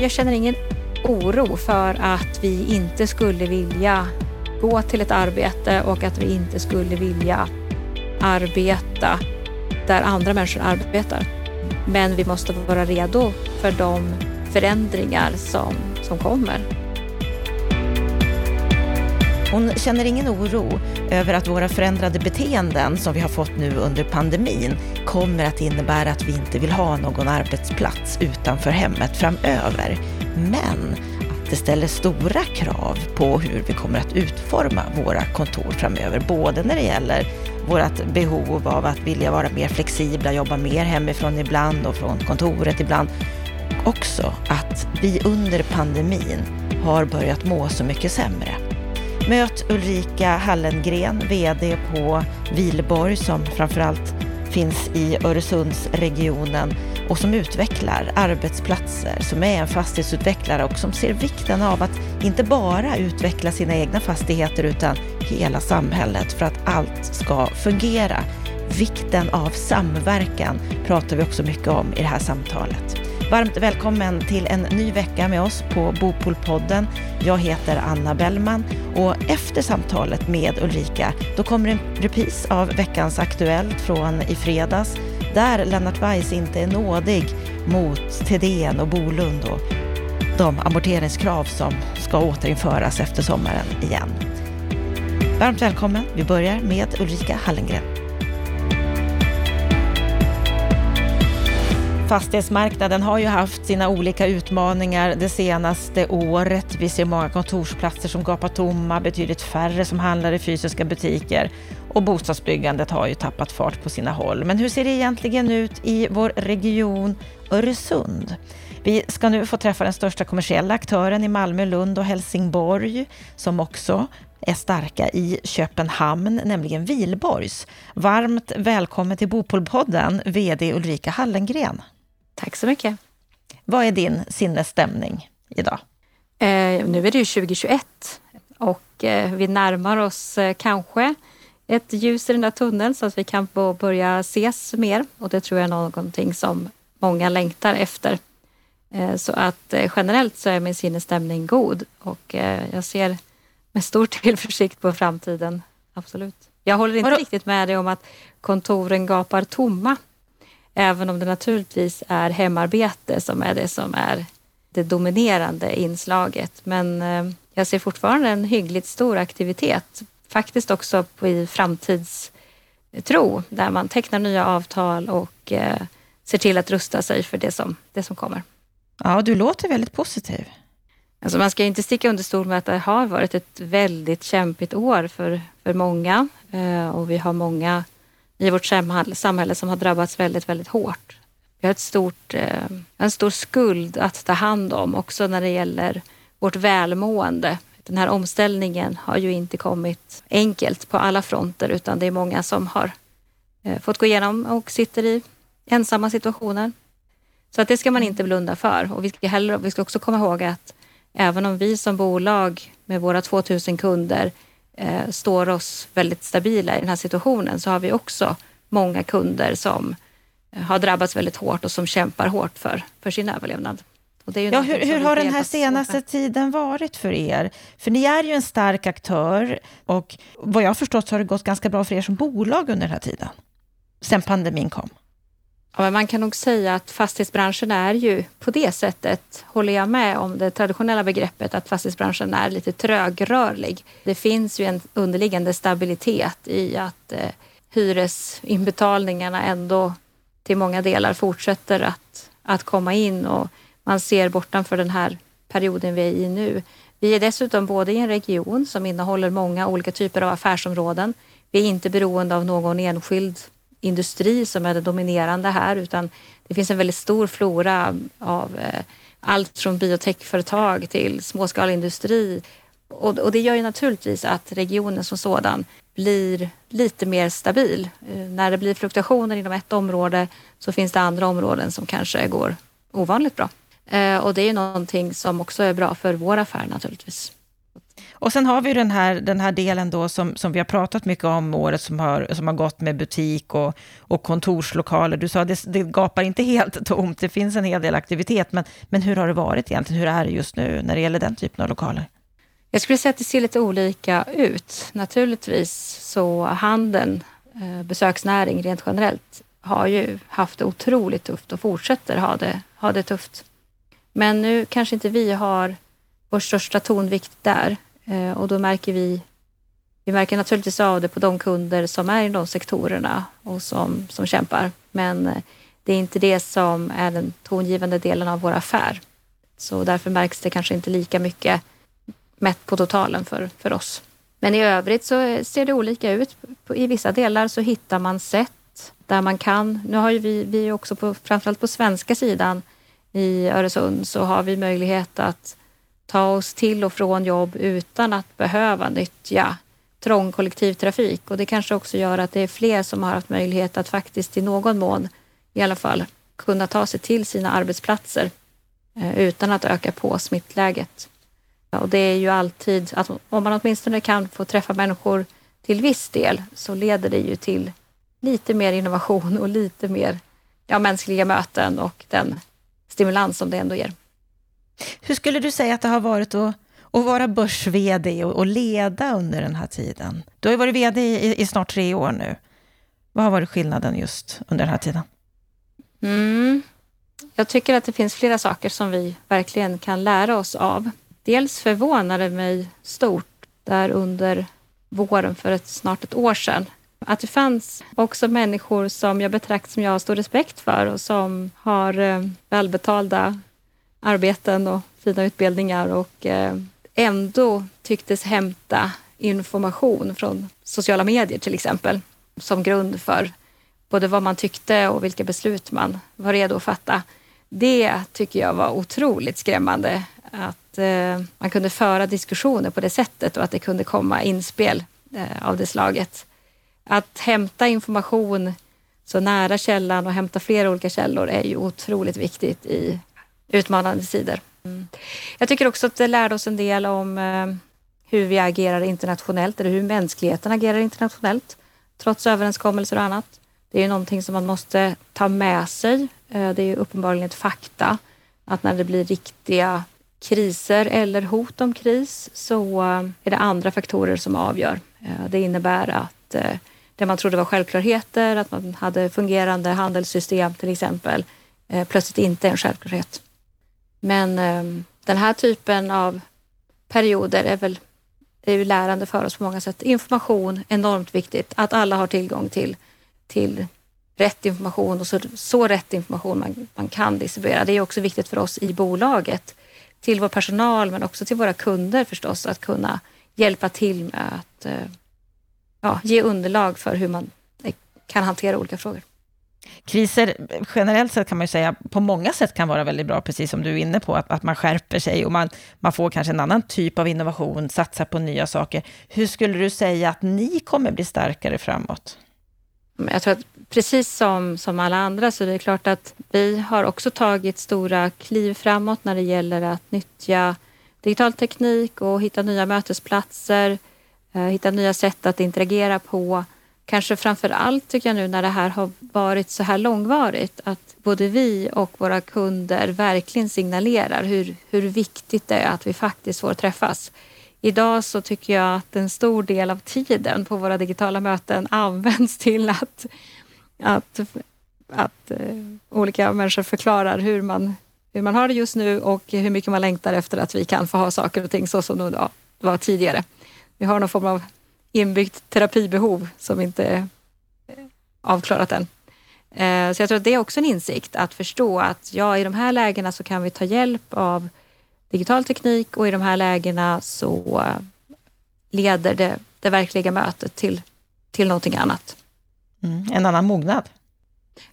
jag känner ingen oro för att vi inte skulle vilja gå till ett arbete och att vi inte skulle vilja arbeta där andra människor arbetar. Men vi måste vara redo för de förändringar som, som kommer. Hon känner ingen oro över att våra förändrade beteenden som vi har fått nu under pandemin kommer att innebära att vi inte vill ha någon arbetsplats utanför hemmet framöver. Men att det ställer stora krav på hur vi kommer att utforma våra kontor framöver, både när det gäller vårt behov av att vilja vara mer flexibla, jobba mer hemifrån ibland och från kontoret ibland. Också att vi under pandemin har börjat må så mycket sämre. Möt Ulrika Hallengren, VD på Vilborg som framförallt finns i Öresundsregionen och som utvecklar arbetsplatser, som är en fastighetsutvecklare och som ser vikten av att inte bara utveckla sina egna fastigheter utan hela samhället för att allt ska fungera. Vikten av samverkan pratar vi också mycket om i det här samtalet. Varmt välkommen till en ny vecka med oss på Bopolpodden. Jag heter Anna Bellman och efter samtalet med Ulrika, då kommer en repris av veckans Aktuellt från i fredags, där Lennart Weiss inte är nådig mot Thedéen och Bolund och de amorteringskrav som ska återinföras efter sommaren igen. Varmt välkommen. Vi börjar med Ulrika Hallengren. Fastighetsmarknaden har ju haft sina olika utmaningar det senaste året. Vi ser många kontorsplatser som gapar tomma, betydligt färre som handlar i fysiska butiker och bostadsbyggandet har ju tappat fart på sina håll. Men hur ser det egentligen ut i vår region Öresund? Vi ska nu få träffa den största kommersiella aktören i Malmö, Lund och Helsingborg som också är starka i Köpenhamn, nämligen Vilborgs. Varmt välkommen till Bopolpodden, VD Ulrika Hallengren. Tack så mycket. Vad är din sinnesstämning idag? Eh, nu är det ju 2021 och eh, vi närmar oss eh, kanske ett ljus i den där tunneln så att vi kan börja ses mer och det tror jag är någonting som många längtar efter. Eh, så att eh, generellt så är min sinnesstämning god och eh, jag ser med stor tillförsikt på framtiden. Absolut. Jag håller inte riktigt med dig om att kontoren gapar tomma. Även om det naturligtvis är hemarbete som är det som är det dominerande inslaget. Men eh, jag ser fortfarande en hyggligt stor aktivitet. Faktiskt också i framtidstro där man tecknar nya avtal och eh, ser till att rusta sig för det som, det som kommer. Ja, du låter väldigt positiv. Alltså man ska inte sticka under stol med att det har varit ett väldigt kämpigt år för, för många eh, och vi har många i vårt samhälle som har drabbats väldigt, väldigt hårt. Vi har ett stort, eh, en stor skuld att ta hand om också när det gäller vårt välmående. Den här omställningen har ju inte kommit enkelt på alla fronter utan det är många som har eh, fått gå igenom och sitter i ensamma situationer. Så att det ska man inte blunda för och vi ska, hellre, vi ska också komma ihåg att även om vi som bolag med våra 2000 kunder eh, står oss väldigt stabila i den här situationen så har vi också många kunder som eh, har drabbats väldigt hårt och som kämpar hårt för, för sin överlevnad. ja, hur, hur har den här senaste tiden varit för er? För ni är ju en stark aktör och vad jag har förstått så har det gått ganska bra för er som bolag under den här tiden, sen pandemin kom. Ja, man kan nog säga att fastighetsbranschen är ju på det sättet, håller jag med om det traditionella begreppet, att fastighetsbranschen är lite trögrörlig. Det finns ju en underliggande stabilitet i att eh, hyresinbetalningarna ändå till många delar fortsätter att, att komma in och man ser bortanför den här perioden vi är i nu. Vi är dessutom både i en region som innehåller många olika typer av affärsområden. Vi är inte beroende av någon enskild industri som är det dominerande här, utan det finns en väldigt stor flora av eh, allt från biotechföretag till småskalig industri. Och, och, det gör ju naturligtvis att regionen som sådan blir lite mer stabil. Eh, när det blir fluktuationer inom ett område så finns det andra områden som kanske går ovanligt bra. Eh, och det är ju någonting som också är bra för vår affär naturligtvis. Och sen har vi den här, den här delen då som, som vi har pratat mycket om året som har, som har gått med butik och, och kontorslokaler. Du sa att det, det gapar inte helt tomt, det finns en hel del aktivitet. Men, men hur har det varit egentligen? Hur är det just nu när det gäller den typen av lokaler? Jag skulle säga att det ser lite olika ut. Naturligtvis så handeln, eh, besöksnäring rent generellt, har ju haft det otroligt tufft och fortsätter ha det, ha det tufft. Men nu kanske inte vi har vår största tonvikt där Eh, och då märker vi vi märker naturligtvis av det på de kunder som är i de sektorerna och som, som kämpar. Men eh, det är inte det som är den tongivande delen av vår affär. Så därför märks det kanske inte lika mycket mätt på totalen för, för oss. Men i övrigt så eh, ser det olika ut. I vissa delar så hittar man sätt där man kan. Nu har ju vi, vi också på, framförallt på svenska sidan i Öresund så har vi möjlighet att ta oss till och från jobb utan att behöva nyttja trång kollektivtrafik och det kanske också gör att det är fler som har haft möjlighet att faktiskt i någon mån i alla fall kunna ta sig till sina arbetsplatser eh, utan att öka på smittläget. Och det är ju alltid att om man åtminstone kan få träffa människor till viss del så leder det ju till lite mer innovation och lite mer ja, mänskliga möten och den stimulans som det ändå ger. Hur skulle du säga att det har varit att, att vara börs-VD och, och, leda under den här tiden? Du har ju varit VD i, i, snart tre år nu. Vad har varit skillnaden just under den här tiden? Mm. Jag tycker att det finns flera saker som vi verkligen kan lära oss av. Dels förvånade mig stort där under våren för ett, snart ett år sedan att det fanns också människor som jag betraktar som jag har stor respekt för och som har eh, välbetalda arbeten och fina utbildningar och eh, ändå tycktes hämta information från sociala medier till exempel som grund för både vad man tyckte och vilka beslut man var redo att fatta. Det tycker jag var otroligt skrämmande att eh, man kunde föra diskussioner på det sättet och att det kunde komma inspel eh, av det slaget. Att hämta information så nära källan och hämta flera olika källor är ju otroligt viktigt i utmanande sidor. Mm. Jag tycker också att det lärde oss en del om eh, hur vi agerar internationellt eller hur mänskligheten agerar internationellt trots överenskommelser och annat. Det är ju någonting som man måste ta med sig. Eh, det är ju uppenbarligen ett fakta att när det blir riktiga kriser eller hot om kris så eh, är det andra faktorer som avgör. Eh, det innebär att eh, det man trodde var självklarheter, att man hade fungerande handelssystem till exempel, plötsligt inte är en självklarhet. Men eh, den här typen av perioder är väl är ju lärande för oss på många sätt. Information, enormt viktigt. Att alla har tillgång till, till rätt information och så, så rätt information man, man kan distribuera. Det är också viktigt för oss i bolaget, till vår personal men också till våra kunder förstås, att kunna hjälpa till med att eh, ja, ge underlag för hur man eh, kan hantera olika frågor. Kriser generellt sett kan man ju säga på många sätt kan vara väldigt bra, precis som du är inne på, att, att man skärper sig och man, man får kanske en annan typ av innovation, satsar på nya saker. Hur skulle du säga att ni kommer bli starkare framåt? Jag tror att precis som, som alla andra så är det klart att vi har också tagit stora kliv framåt när det gäller att nyttja digital teknik och hitta nya mötesplatser, eh, hitta nya sätt att interagera på kanske framför allt tycker jag nu när det här har varit så här långvarigt att både vi och våra kunder verkligen signalerar hur, hur viktigt det är att vi faktiskt får träffas. Idag så tycker jag att en stor del av tiden på våra digitala möten används till att, att, att uh, olika människor förklarar hur man, hur man har det just nu och hur mycket man längtar efter att vi kan få ha saker och ting så som det var tidigare. Vi har någon form av inbyggt terapibehov som inte är avklarat än. Eh, så jag tror att det är också en insikt att förstå att ja, i de här lägena så kan vi ta hjälp av digital teknik och i de här lägena så leder det, det verkliga mötet till, till någonting annat. Mm, en annan mognad.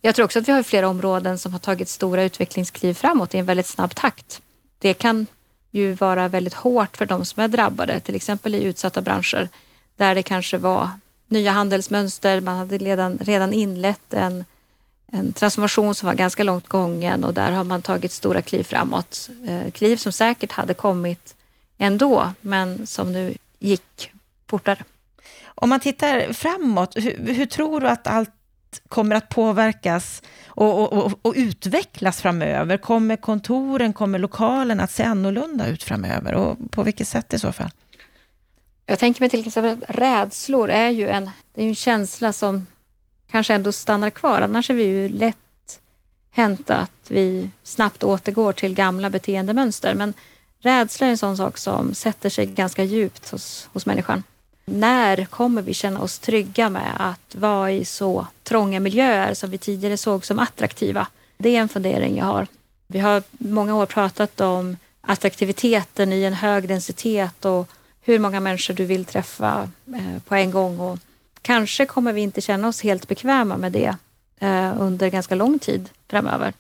Jag tror också att vi har flera områden som har tagit stora utvecklingskliv framåt i en väldigt snabb takt. Det kan ju vara väldigt hårt för de som är drabbade, till exempel i utsatta branscher där det kanske var nya handelsmönster. Man hade redan, redan inlett en, en transformation som var ganska långt gången och där har man tagit stora kliv framåt. Eh, kliv som säkert hade kommit ändå, men som nu gick fortare. Om man tittar framåt, hur, hur tror du att allt kommer att påverkas och, och, och, utvecklas framöver? Kommer kontoren, kommer lokalen att se annorlunda ut framöver och på vilket sätt i så fall? Jag tänker mig till exempel att rädslor är ju en, det är en känsla som kanske ändå stannar kvar. Annars är vi ju lätt hänt att vi snabbt återgår till gamla beteendemönster. Men rädsla är en sån sak som sätter sig ganska djupt hos, hos människan. När kommer vi känna oss trygga med att vara i så trånga miljöer som vi tidigare såg som attraktiva? Det är en fundering jag har. Vi har många år pratat om attraktiviteten i en hög densitet och hur många människor du vill träffa eh, på en gång. Och kanske kommer vi inte känna oss helt bekväma med det eh, under ganska lång tid framöver.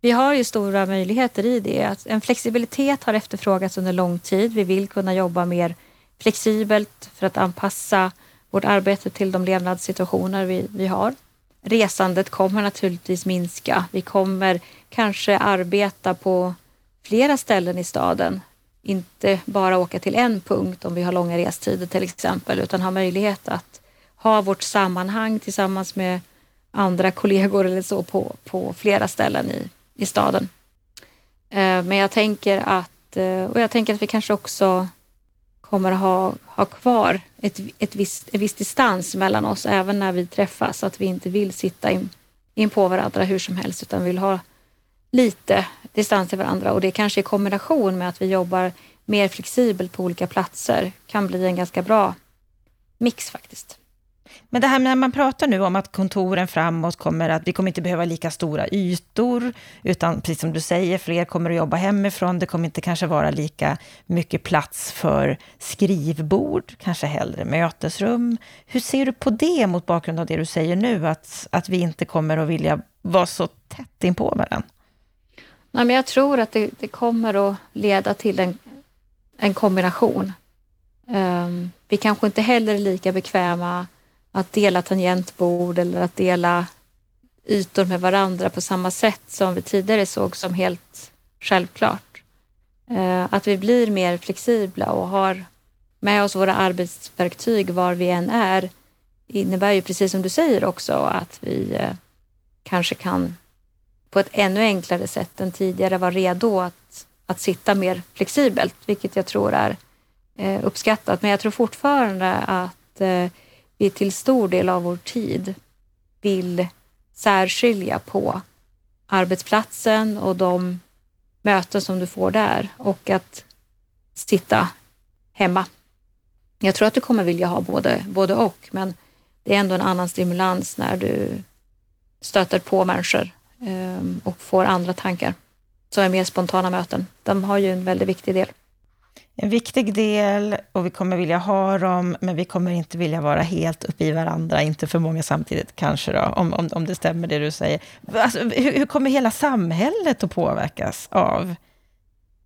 Vi har ju stora möjligheter i det. att En flexibilitet har efterfrågats under lång tid. Vi vill kunna jobba mer flexibelt för att anpassa vårt arbete till de levnadssituationer vi, vi har. Resandet kommer naturligtvis minska. Vi kommer kanske arbeta på flera ställen i staden. Inte bara åka till en punkt om vi har långa restider till exempel, utan ha möjlighet att ha vårt sammanhang tillsammans med andra kollegor eller så på, på flera ställen i, i staden. Eh, men jag tänker att, eh, och jag tänker att vi kanske också kommer att ha, ha kvar ett, ett visst, en viss distans mellan oss även när vi träffas, så att vi inte vill sitta in, in på varandra hur som helst, utan vill ha lite distans till varandra och det kanske i kombination med att vi jobbar mer flexibelt på olika platser kan bli en ganska bra mix faktiskt. Men det här med när man pratar nu om att kontoren framåt kommer att, vi kommer inte behöva lika stora ytor, utan precis som du säger, fler kommer att jobba hemifrån, det kommer inte kanske vara lika mycket plats för skrivbord, kanske hellre mötesrum. Hur ser du på det mot bakgrund av det du säger nu, att, att vi inte kommer att vilja vara så tätt in på varandra? Nej, men jag tror att det, det kommer att leda till en, en kombination. Um, vi kanske inte heller är lika bekväma att dela tangentbord eller att dela ytor med varandra på samma sätt som vi tidigare såg som helt självklart. Uh, att vi blir mer flexibla och har med oss våra arbetsverktyg var vi än är innebär ju precis som du säger också att vi uh, kanske kan på ett ännu enklare sätt än tidigare vara redo att, att sitta mer flexibelt, vilket jag tror är eh, uppskattat. Men jag tror fortfarande att eh, vi till stor del av vår tid vill särskilja på arbetsplatsen och de möten som du får där och att sitta hemma. Jag tror att du kommer vilja ha både, både och, men det är ändå en annan stimulans när du stöter på människor och får andra tankar som är mer spontana möten. De har ju en väldigt viktig del. En viktig del och vi kommer vilja ha dem, men vi kommer inte vilja vara helt uppe i varandra, inte för många samtidigt kanske då, om, om, om det stämmer det du säger. Alltså, hur, hur kommer hela samhället att påverkas av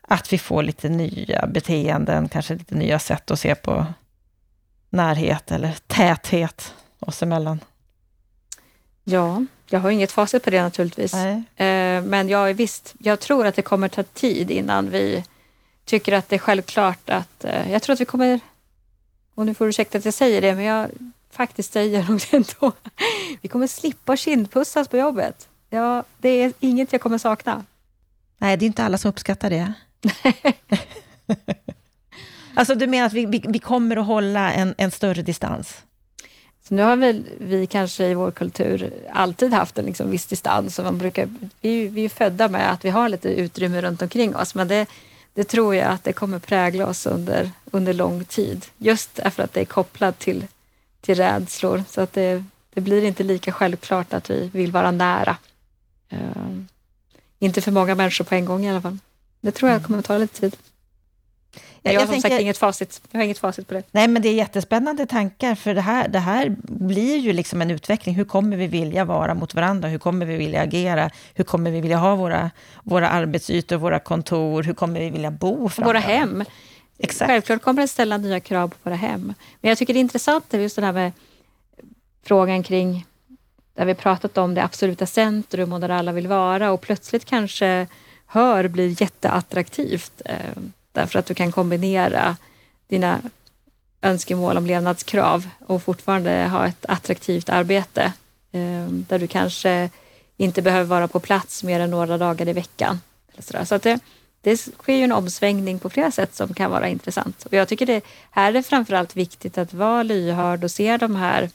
att vi får lite nya beteenden, kanske lite nya sätt att se på närhet eller täthet oss emellan? Ja, jag har inget facit på det naturligtvis. Nej. Eh, men jag är visst, jag tror att det kommer ta tid innan vi tycker att det är självklart att... Eh, jag tror att vi kommer... Och nu får du ursäkta att jag säger det, men jag faktiskt säger nog det ändå. Vi kommer slippa kindpussas på jobbet. Ja, det är inget jag kommer sakna. Nej, det är inte alla som uppskattar det. alltså du menar att vi, vi, vi kommer att hålla en, en större distans? Så nu har väl vi kanske i vår kultur alltid haft en liksom viss distans. Och man brukar, vi, vi är födda med att vi har lite utrymme runt omkring oss, men det, det tror jag att det kommer prägla oss under, under lång tid. Just därför att det är kopplat till, till rädslor. Så att det, det blir inte lika självklart att vi vill vara nära. Uh, inte för många människor på en gång i alla fall. Det tror jag kommer att ta lite tid. Jag, jag har som tänker, sagt inget facit. Jag har inget facit på det. Nej, men det är jättespännande tankar, för det här, det här blir ju liksom en utveckling. Hur kommer vi vilja vara mot varandra? Hur kommer vi vilja agera? Hur kommer vi vilja ha våra, våra arbetsytor, våra kontor? Hur kommer vi vilja bo framöver? Våra hem. Exakt. Självklart kommer det ställa nya krav på våra hem. Men jag tycker det är intressant just det här med frågan kring där vi pratat om det absoluta centrum och där alla vill vara och plötsligt kanske hör blir jätteattraktivt. Därför att du kan kombinera dina önskemål om levnadskrav och fortfarande ha ett attraktivt arbete ehm, där du kanske inte behöver vara på plats mer än några dagar i veckan. Så att det, det sker ju en omsvängning på flera sätt som kan vara intressant. Och jag tycker det här är framförallt viktigt att vara lyhörd och se de här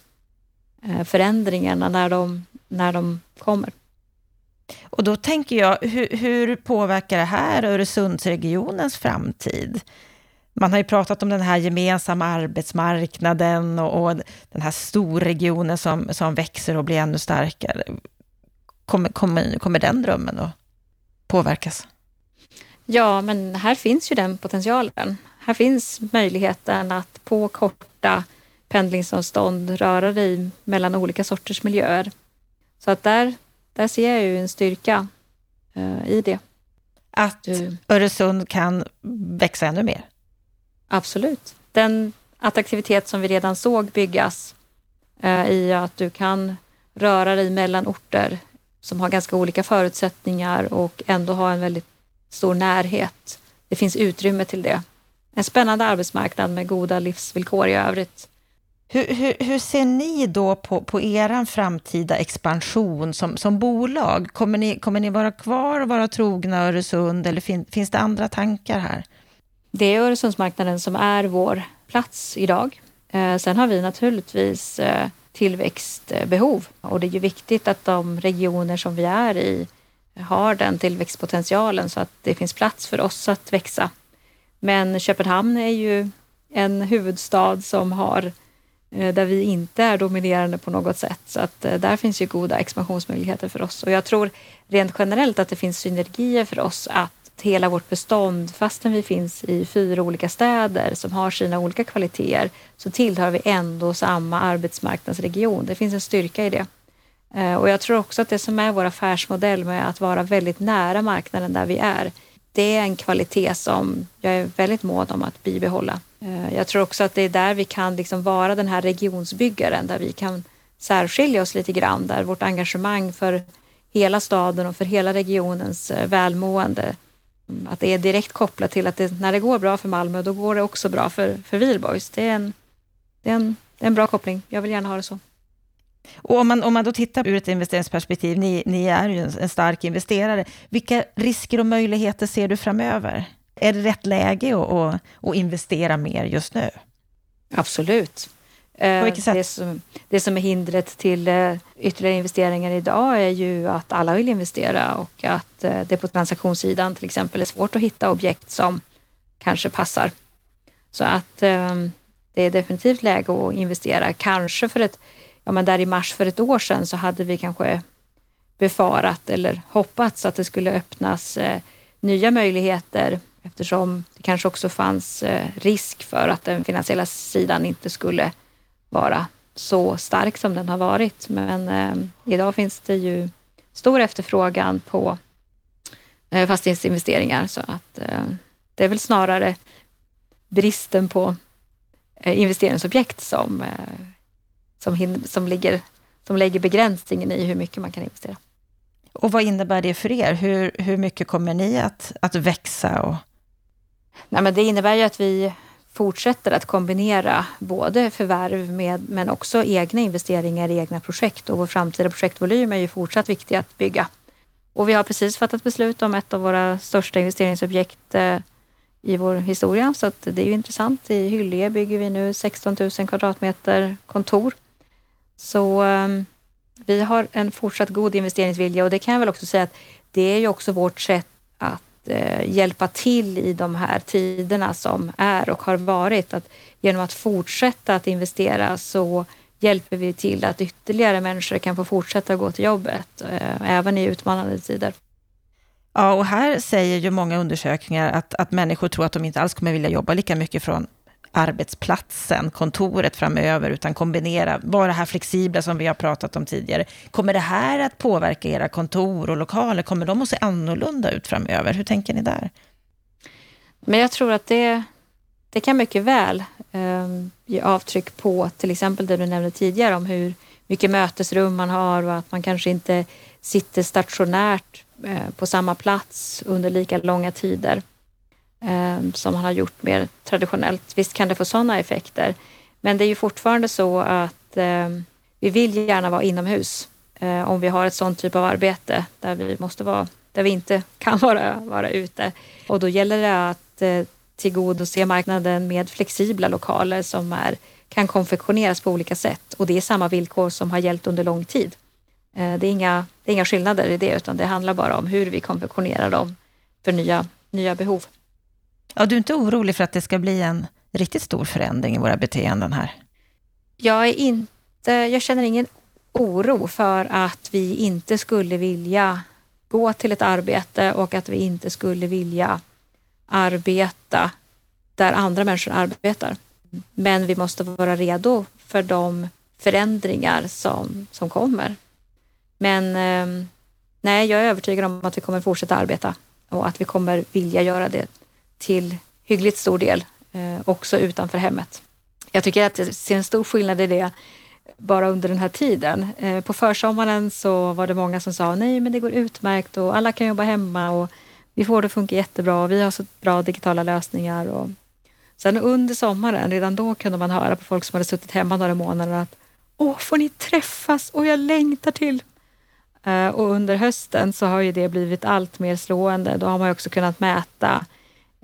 eh, förändringarna när de, när de kommer. Och då tänker jag, hur, hur påverkar det här Öresundsregionens framtid? Man har ju pratat om den här gemensamma arbetsmarknaden och, och den här storregionen som, som växer och blir ännu starkare. Kommer, kommer, kommer den drömmen att påverkas? Ja, men här finns ju den potentialen. Här finns möjligheten att på korta pendlingsavstånd röra dig mellan olika sorters miljöer. Så att där, där ser jag ju en styrka uh, i det. Att du, Öresund kan växa ännu mer? Absolut. Den attraktivitet som vi redan såg byggas uh, i att du kan röra dig mellan orter som har ganska olika förutsättningar och ändå ha en väldigt stor närhet. Det finns utrymme till det. En spännande arbetsmarknad med goda livsvillkor i övrigt. Hur, hur, hur ser ni då på, på er framtida expansion som, som bolag? Kommer ni, kommer ni vara kvar och vara trogna Öresund eller fin, finns det andra tankar här? Det är Öresundsmarknaden som är vår plats idag. Eh, sen har vi naturligtvis eh, tillväxtbehov och det är ju viktigt att de regioner som vi är i har den tillväxtpotentialen så att det finns plats för oss att växa. Men Köpenhamn är ju en huvudstad som har Eh, där vi inte är dominerande på något sätt. Så att eh, där finns ju goda expansionsmöjligheter för oss. Och jag tror rent generellt att det finns synergier för oss att hela vårt bestånd, fastän vi finns i fyra olika städer som har sina olika kvaliteter, så tillhör vi ändå samma arbetsmarknadsregion. Det finns en styrka i det. Eh, och jag tror också att det som är vår affärsmodell med att vara väldigt nära marknaden där vi är, det är en kvalitet som jag är väldigt mån om att bibehålla. Eh, jag tror också att det är där vi kan liksom vara den här regionsbyggaren, där vi kan särskilja oss lite grann, där vårt engagemang för hela staden och för hela regionens eh, välmående, mm, att det är direkt kopplat till att det, när det går bra för Malmö, då går det också bra för, för Wihlborgs. Det är, en, det, är en, det är en bra koppling. Jag vill gärna ha det så. Och om man, om man då tittar ur ett investeringsperspektiv, ni, ni är ju en stark investerare. Vilka risker och möjligheter ser du framöver? Är det rätt läge att, att, att investera mer just nu? Absolut. Eh, det som, det som är hindret till eh, ytterligare investeringar idag är ju att alla vill investera och att eh, det på transaktionssidan till exempel är svårt att hitta objekt som kanske passar. Så att det är definitivt läge att investera, kanske för ett ja, men där i mars för ett år sedan så hade vi kanske befarat eller hoppats att det skulle öppnas nya möjligheter eftersom det kanske också fanns eh, risk för att den finansiella sidan inte skulle vara så stark som den har varit. Men eh, idag finns det ju stor efterfrågan på eh, fastighetsinvesteringar så att eh, det är väl snarare bristen på eh, investeringsobjekt som eh, som, som, ligger, som lägger begränsningen i hur mycket man kan investera. Och vad innebär det för er? Hur, hur mycket kommer ni att, att växa? Och... Nej, men det innebär ju att vi fortsätter att kombinera både förvärv med, men också egna investeringar i egna projekt och vår framtida projektvolym är ju fortsatt viktig att bygga. Och vi har precis fattat beslut om ett av våra största investeringsobjekt eh, i vår historia, så det är ju intressant. I Hyllie bygger vi nu 16 000 kvadratmeter kontor så eh, vi har en fortsatt god investeringsvilja och det kan jag väl också säga att det är ju också vårt sätt att eh, hjälpa till i de här tiderna som är och har varit. Att genom att fortsätta att investera så hjälper vi till att ytterligare människor kan få fortsätta gå till jobbet, eh, även i utmanande tider. Ja, och här säger ju många undersökningar att, att människor tror att de inte alls kommer vilja jobba lika mycket från arbetsplatsen, kontoret framöver, utan kombinera, vara det här flexibla som vi har pratat om tidigare. Kommer det här att påverka era kontor och lokaler? Kommer de att se annorlunda ut framöver? Hur tänker ni där? Men jag tror att det, det kan mycket väl eh, ge avtryck på till exempel det du nämnde tidigare om hur mycket mötesrum man har och att man kanske inte sitter stationärt eh, på samma plats under lika långa tider eh, som man har gjort mer traditionellt. Visst kan det få sådana effekter, men det är ju fortfarande så att eh, vi vill gärna vara inomhus eh, om vi har ett sådant typ av arbete där vi måste vara, där vi inte kan vara, vara ute. Och då gäller det att eh, tillgodose marknaden med flexibla lokaler som är, kan konfektioneras på olika sätt och det är samma villkor som har gällt under lång tid. Eh, det är inga, det är inga skillnader i det utan det handlar bara om hur vi konfektionerar dem för nya, nya behov. Ja, du är inte orolig för att det ska bli en riktigt stor förändring i våra beteenden här? Jag, är inte, jag känner ingen oro för att vi inte skulle vilja gå till ett arbete och att vi inte skulle vilja arbeta där andra människor arbetar. Men vi måste vara redo för de förändringar som, som kommer. Men eh, nej, jag är övertygad om att vi kommer fortsätta arbeta och att vi kommer vilja göra det till hyggligt stor del eh, också utanför hemmet. Jag tycker att jag ser en stor skillnad i det bara under den här tiden. Eh, på försommaren så var det många som sa nej men det går utmärkt och alla kan jobba hemma och vi får det att funka jättebra och vi har så bra digitala lösningar. Och sen under sommaren, redan då kunde man höra på folk som hade suttit hemma några månader att Åh, får ni träffas? Och jag längtar till eh, och under hösten så har ju det blivit allt mer slående. Då har man också kunnat mäta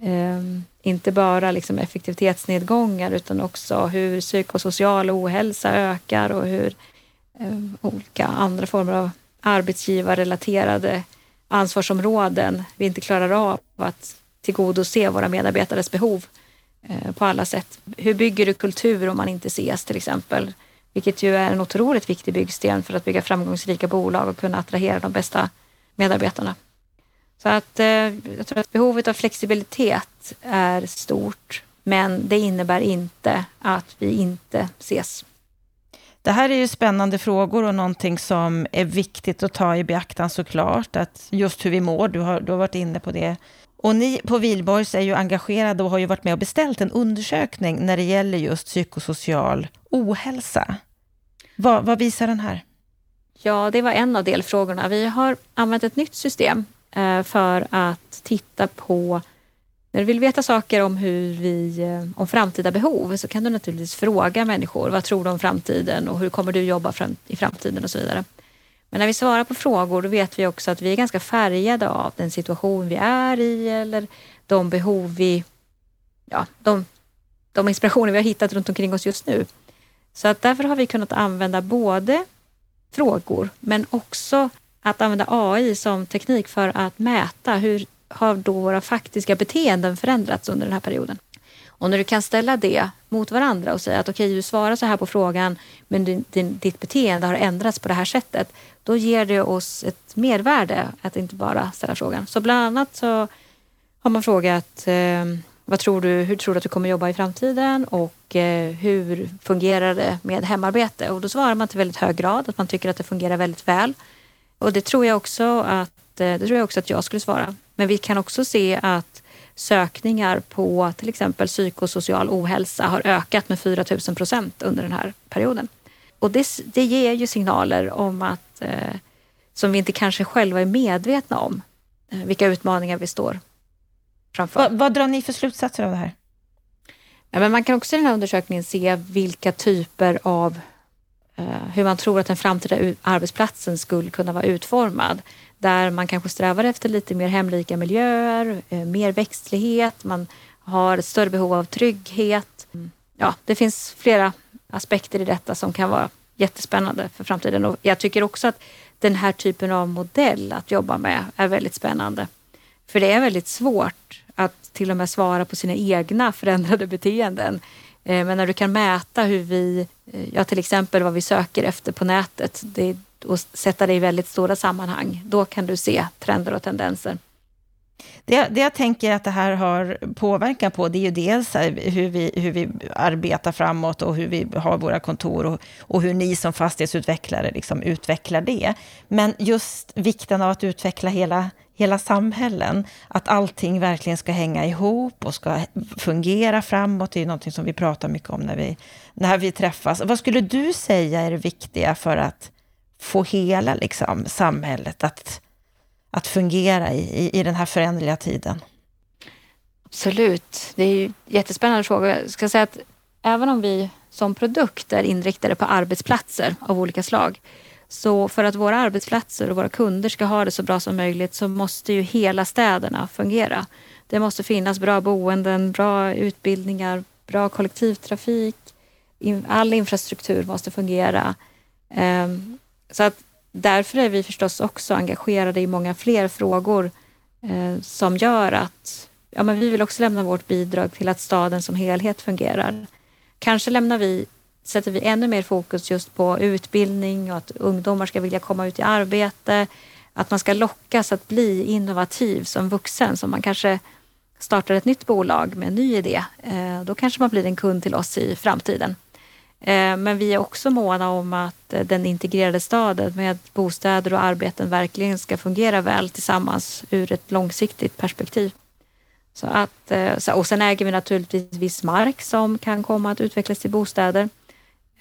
Ehm, inte bara liksom effektivitetsnedgångar utan också hur psykosocial ohälsa ökar och hur eh, olika andra former av arbetsgivarrelaterade ansvarsområden vi inte klarar av att tillgodose våra medarbetares behov eh, på alla sätt. Hur bygger du kultur om man inte ses till exempel? vilket ju är en otroligt viktig byggsten för att bygga framgångsrika bolag och kunna attrahera de bästa medarbetarna. Så att eh, jag tror att behovet av flexibilitet är stort, men det innebär inte att vi inte ses. Det här är ju spännande frågor och någonting som är viktigt att ta i beaktan såklart, att just hur vi mår, du har, du har varit inne på det. Och ni på Vilborgs är ju engagerade och har ju varit med och beställt en undersökning när det gäller just psykosocial ohälsa. Vad, vad visar den här? Ja, det var en av delfrågorna. Vi har använt ett nytt system Eh, för att titta på när du vill veta saker om, hur vi, eh, om framtida behov så kan du naturligtvis fråga människor. Vad tror du om framtiden och hur kommer du jobba i framtiden och så vidare. Men när vi svarar på frågor då vet vi också att vi är ganska färgade av den situation vi är i eller de behov vi, ja, de, de inspirationer vi har hittat runt omkring oss just nu. Så att därför har vi kunnat använda både frågor men också att använda AI som teknik för att mäta hur har då våra faktiska beteenden förändrats under den här perioden. Och när du kan ställa det mot varandra och säga att okej, okay, du svarar så här på frågan, men din, din, ditt beteende har ändrats på det här sättet. Då ger det oss ett mervärde att inte bara ställa frågan. Så bland annat så har man frågat eh, vad tror du, hur tror du att du kommer jobba i framtiden och eh, hur fungerar det med hemarbete? Och då svarar man till väldigt hög grad att man tycker att det fungerar väldigt väl. Och det tror jag också att, eh, det tror jag, också att jag skulle svara. Men vi kan också se att sökningar på till exempel psykosocial ohälsa har ökat med 4 000 procent under den här perioden. Och det, det ger ju signaler om att, eh, som vi inte kanske själva är medvetna om, eh, vilka utmaningar vi står framför. Va, vad drar ni för slutsatser av det här? Ja, men man kan också i den här undersökningen se vilka typer av Eh, hur man tror att den framtida arbetsplatsen skulle kunna vara utformad. Där man kanske strävar efter lite mer hemlika miljöer, eh, mer växtlighet, man har ett större behov av trygghet. Mm. Ja, det finns flera aspekter i detta som kan vara jättespännande för framtiden. Och jag tycker också att den här typen av modell att jobba med är väldigt spännande. För det är väldigt svårt att till och med svara på sina egna förändrade beteenden. Eh, men när du kan mäta hur vi, eh, ja till exempel vad vi söker efter på nätet det, och sätta det i väldigt stora sammanhang, då kan du se trender och tendenser. Det, det jag tänker att det här har påverkan på, det är ju dels hur vi, hur vi arbetar framåt och hur vi har våra kontor och, och hur ni som fastighetsutvecklare liksom utvecklar det. Men just vikten av att utveckla hela, hela samhällen, att allting verkligen ska hänga ihop och ska fungera framåt, det är någonting som vi pratar mycket om när vi, när vi träffas. Vad skulle du säga är det viktiga för att få hela liksom, samhället att, att fungera i, i, i den här föränderliga tiden? Absolut, det är ju en jättespännande fråga. Jag ska säga att även om vi som produkt är inriktade på arbetsplatser av olika slag så för att våra arbetsplatser och våra kunder ska ha det så bra som möjligt så måste ju hela städerna fungera. Det måste finnas bra boenden, bra utbildningar, bra kollektivtrafik. All infrastruktur måste fungera. Ehm, så att därför är vi förstås också engagerade i många fler frågor eh, som gör att ja, men vi vill också lämna vårt bidrag till att staden som helhet fungerar. Kanske lämnar vi, sätter vi ännu mer fokus just på utbildning och att ungdomar ska vilja komma ut i arbete. Att man ska lockas att bli innovativ som vuxen, som man kanske startar ett nytt bolag med en ny idé. Eh, då kanske man blir en kund till oss i framtiden. Eh, men vi är också måna om att eh, den integrerade staden med bostäder och arbeten verkligen ska fungera väl tillsammans ur ett långsiktigt perspektiv. Så att, och sen äger vi naturligtvis viss mark som kan komma att utvecklas till bostäder.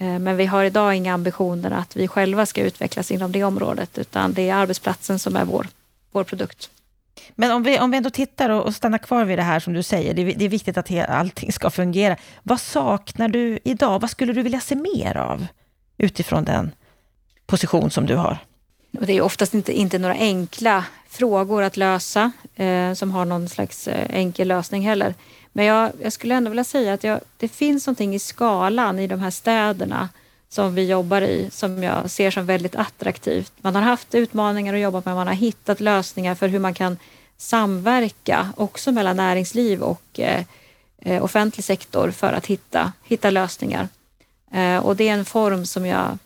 Men vi har idag inga ambitioner att vi själva ska utvecklas inom det området utan det är arbetsplatsen som är vår, vår produkt. Men om vi, om vi ändå tittar och, och stannar kvar vid det här som du säger, det, det är viktigt att he, allting ska fungera. Vad saknar du idag? Vad skulle du vilja se mer av utifrån den position som du har? Det är oftast inte, inte några enkla frågor att lösa eh, som har någon slags eh, enkel lösning heller. Men jag, jag skulle ändå vilja säga att jag, det finns någonting i skalan i de här städerna som vi jobbar i som jag ser som väldigt attraktivt. Man har haft utmaningar att jobba med, man har hittat lösningar för hur man kan samverka också mellan näringsliv och eh, offentlig sektor för att hitta, hitta lösningar. Eh, och det är en form som jag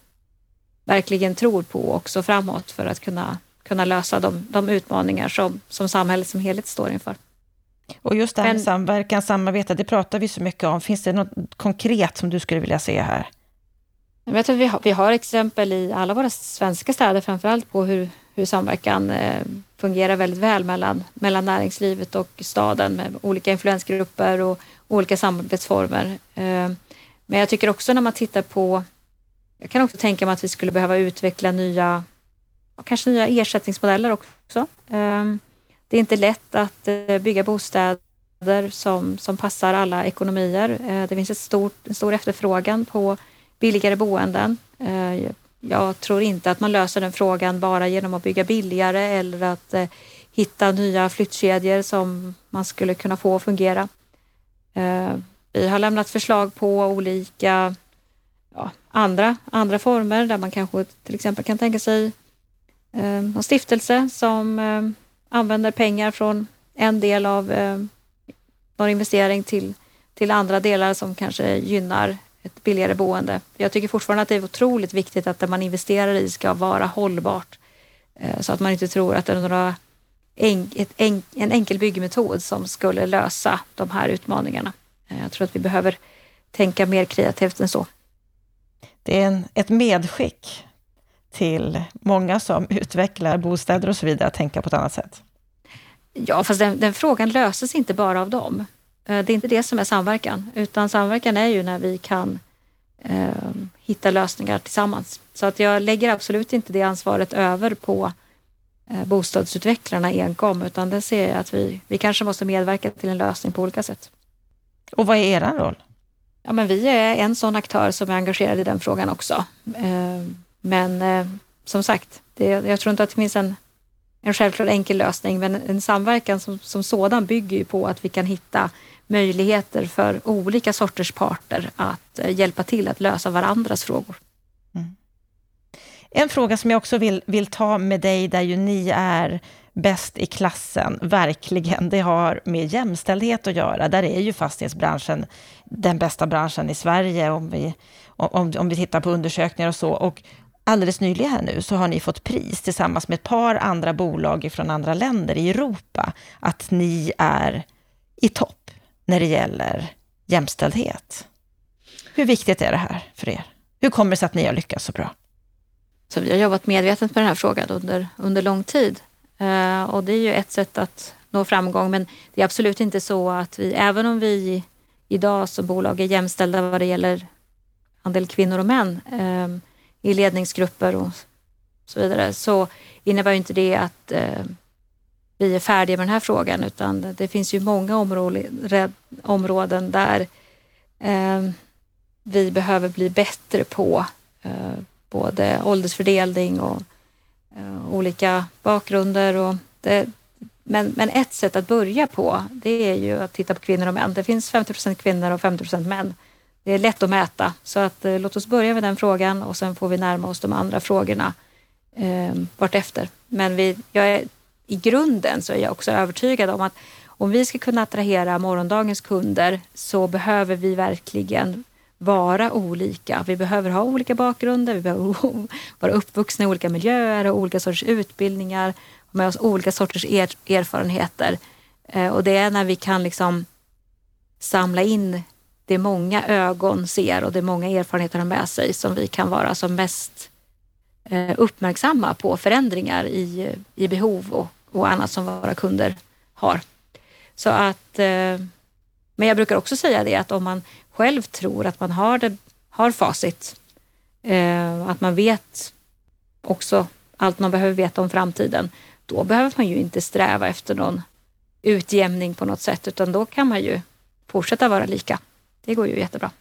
verkligen tror på också framåt för att kunna, kunna lösa de, de utmaningar som, som samhället som helhet står inför. Och just det här med samverkan, samarbete, det pratar vi så mycket om. Finns det något konkret som du skulle vilja se här? Jag tror vi, har, vi har exempel i alla våra svenska städer framförallt på hur, hur samverkan eh, fungerar väldigt väl mellan, mellan näringslivet och staden med olika influensgrupper och olika samarbetsformer. Eh, men jag tycker också när man tittar på, jag kan också tänka mig att vi skulle behöva utveckla nya, kanske nya ersättningsmodeller också. Eh, det är inte lätt att eh, bygga bostäder som, som passar alla ekonomier. Eh, det finns ett stort, en stor efterfrågan på billigare boenden. Eh, jag tror inte att man löser den frågan bara genom att bygga billigare eller att hitta nya flyttkedjor som man skulle kunna få att fungera. Vi har lämnat förslag på olika ja, andra, andra former där man kanske till exempel kan tänka sig en stiftelse som använder pengar från en del av eh, någon investering till, till andra delar som kanske gynnar ett billigare boende. Jag tycker fortfarande att det är otroligt viktigt att det man investerar i ska vara hållbart. Eh, så att man inte tror att det är några en, en, en enkel byggmetod som skulle lösa de här utmaningarna. Eh, jag tror att vi behöver tänka mer kreativt än så. Det är en, ett medskick till många som utvecklar bostäder och så vidare att tänka på ett annat sätt. Ja, fast den, den frågan löses inte bara av dem. Eh, det är inte det som är samverkan, utan samverkan är ju när vi kan eh, hitta lösningar tillsammans. Så att jag lägger absolut inte det ansvaret över på eh, bostadsutvecklarna enkom, utan det ser jag att vi, vi kanske måste medverka till en lösning på olika sätt. Och vad är er roll? Ja, men vi är en sån aktör som är engagerad i den frågan också. Eh, men eh, som sagt, det, jag tror inte att det finns en, en självklar enkel lösning, men en samverkan som, som sådan bygger ju på att vi kan hitta möjligheter för olika sorters parter att eh, hjälpa till att lösa varandras frågor. Mm. En fråga som jag också vill, vill ta med dig, där ju ni är bäst i klassen, verkligen, det har med jämställdhet att göra. Där är ju fastighetsbranschen den bästa branschen i Sverige, om vi, om, om vi tittar på undersökningar och så. Och alldeles nyligen här nu så har ni fått pris tillsammans med ett par andra bolag från andra länder i Europa, att ni är i topp när det gäller jämställdhet. Hur viktigt är det här för er? Hur kommer det sig att ni har lyckats så bra? Så vi har jobbat medvetet med den här frågan under, under lång tid. Uh, och det är ju ett sätt att nå framgång, men det är absolut inte så att vi, även om vi idag som bolag är jämställda vad det gäller andel kvinnor och män uh, i ledningsgrupper och så vidare, så innebär inte det att eh, vi är färdiga med den här frågan utan det finns ju många områden där eh, vi behöver bli bättre på eh, både åldersfördelning och eh, olika bakgrunder. Och det, men, men ett sätt att börja på det är ju att titta på kvinnor och män. Det finns 50 procent kvinnor och 50 procent män. Det är lätt att mäta så att eh, låt oss börja med den frågan och sen får vi närma oss de andra frågorna eh, vartefter. Men vi, jag är, i grunden så är jag också övertygad om att om vi ska kunna attrahera morgondagens kunder så behöver vi verkligen vara olika. Vi behöver ha olika bakgrunder, vi behöver vara uppvuxna i olika miljöer, ha olika sorters utbildningar, ha med oss olika sorters er, erfarenheter. Eh, och det är när vi kan liksom samla in det många ögon ser och det många erfarenheter har med sig som vi kan vara som mest eh, uppmärksamma på förändringar i, i behov och, och annat som våra kunder har. Så att, eh, men jag brukar också säga det att om man själv tror att man har, det, har facit, eh, att man vet också allt man behöver veta om framtiden, då behöver man ju inte sträva efter någon utjämning på något sätt, utan då kan man ju fortsätta vara lika. Det går ju jättebra.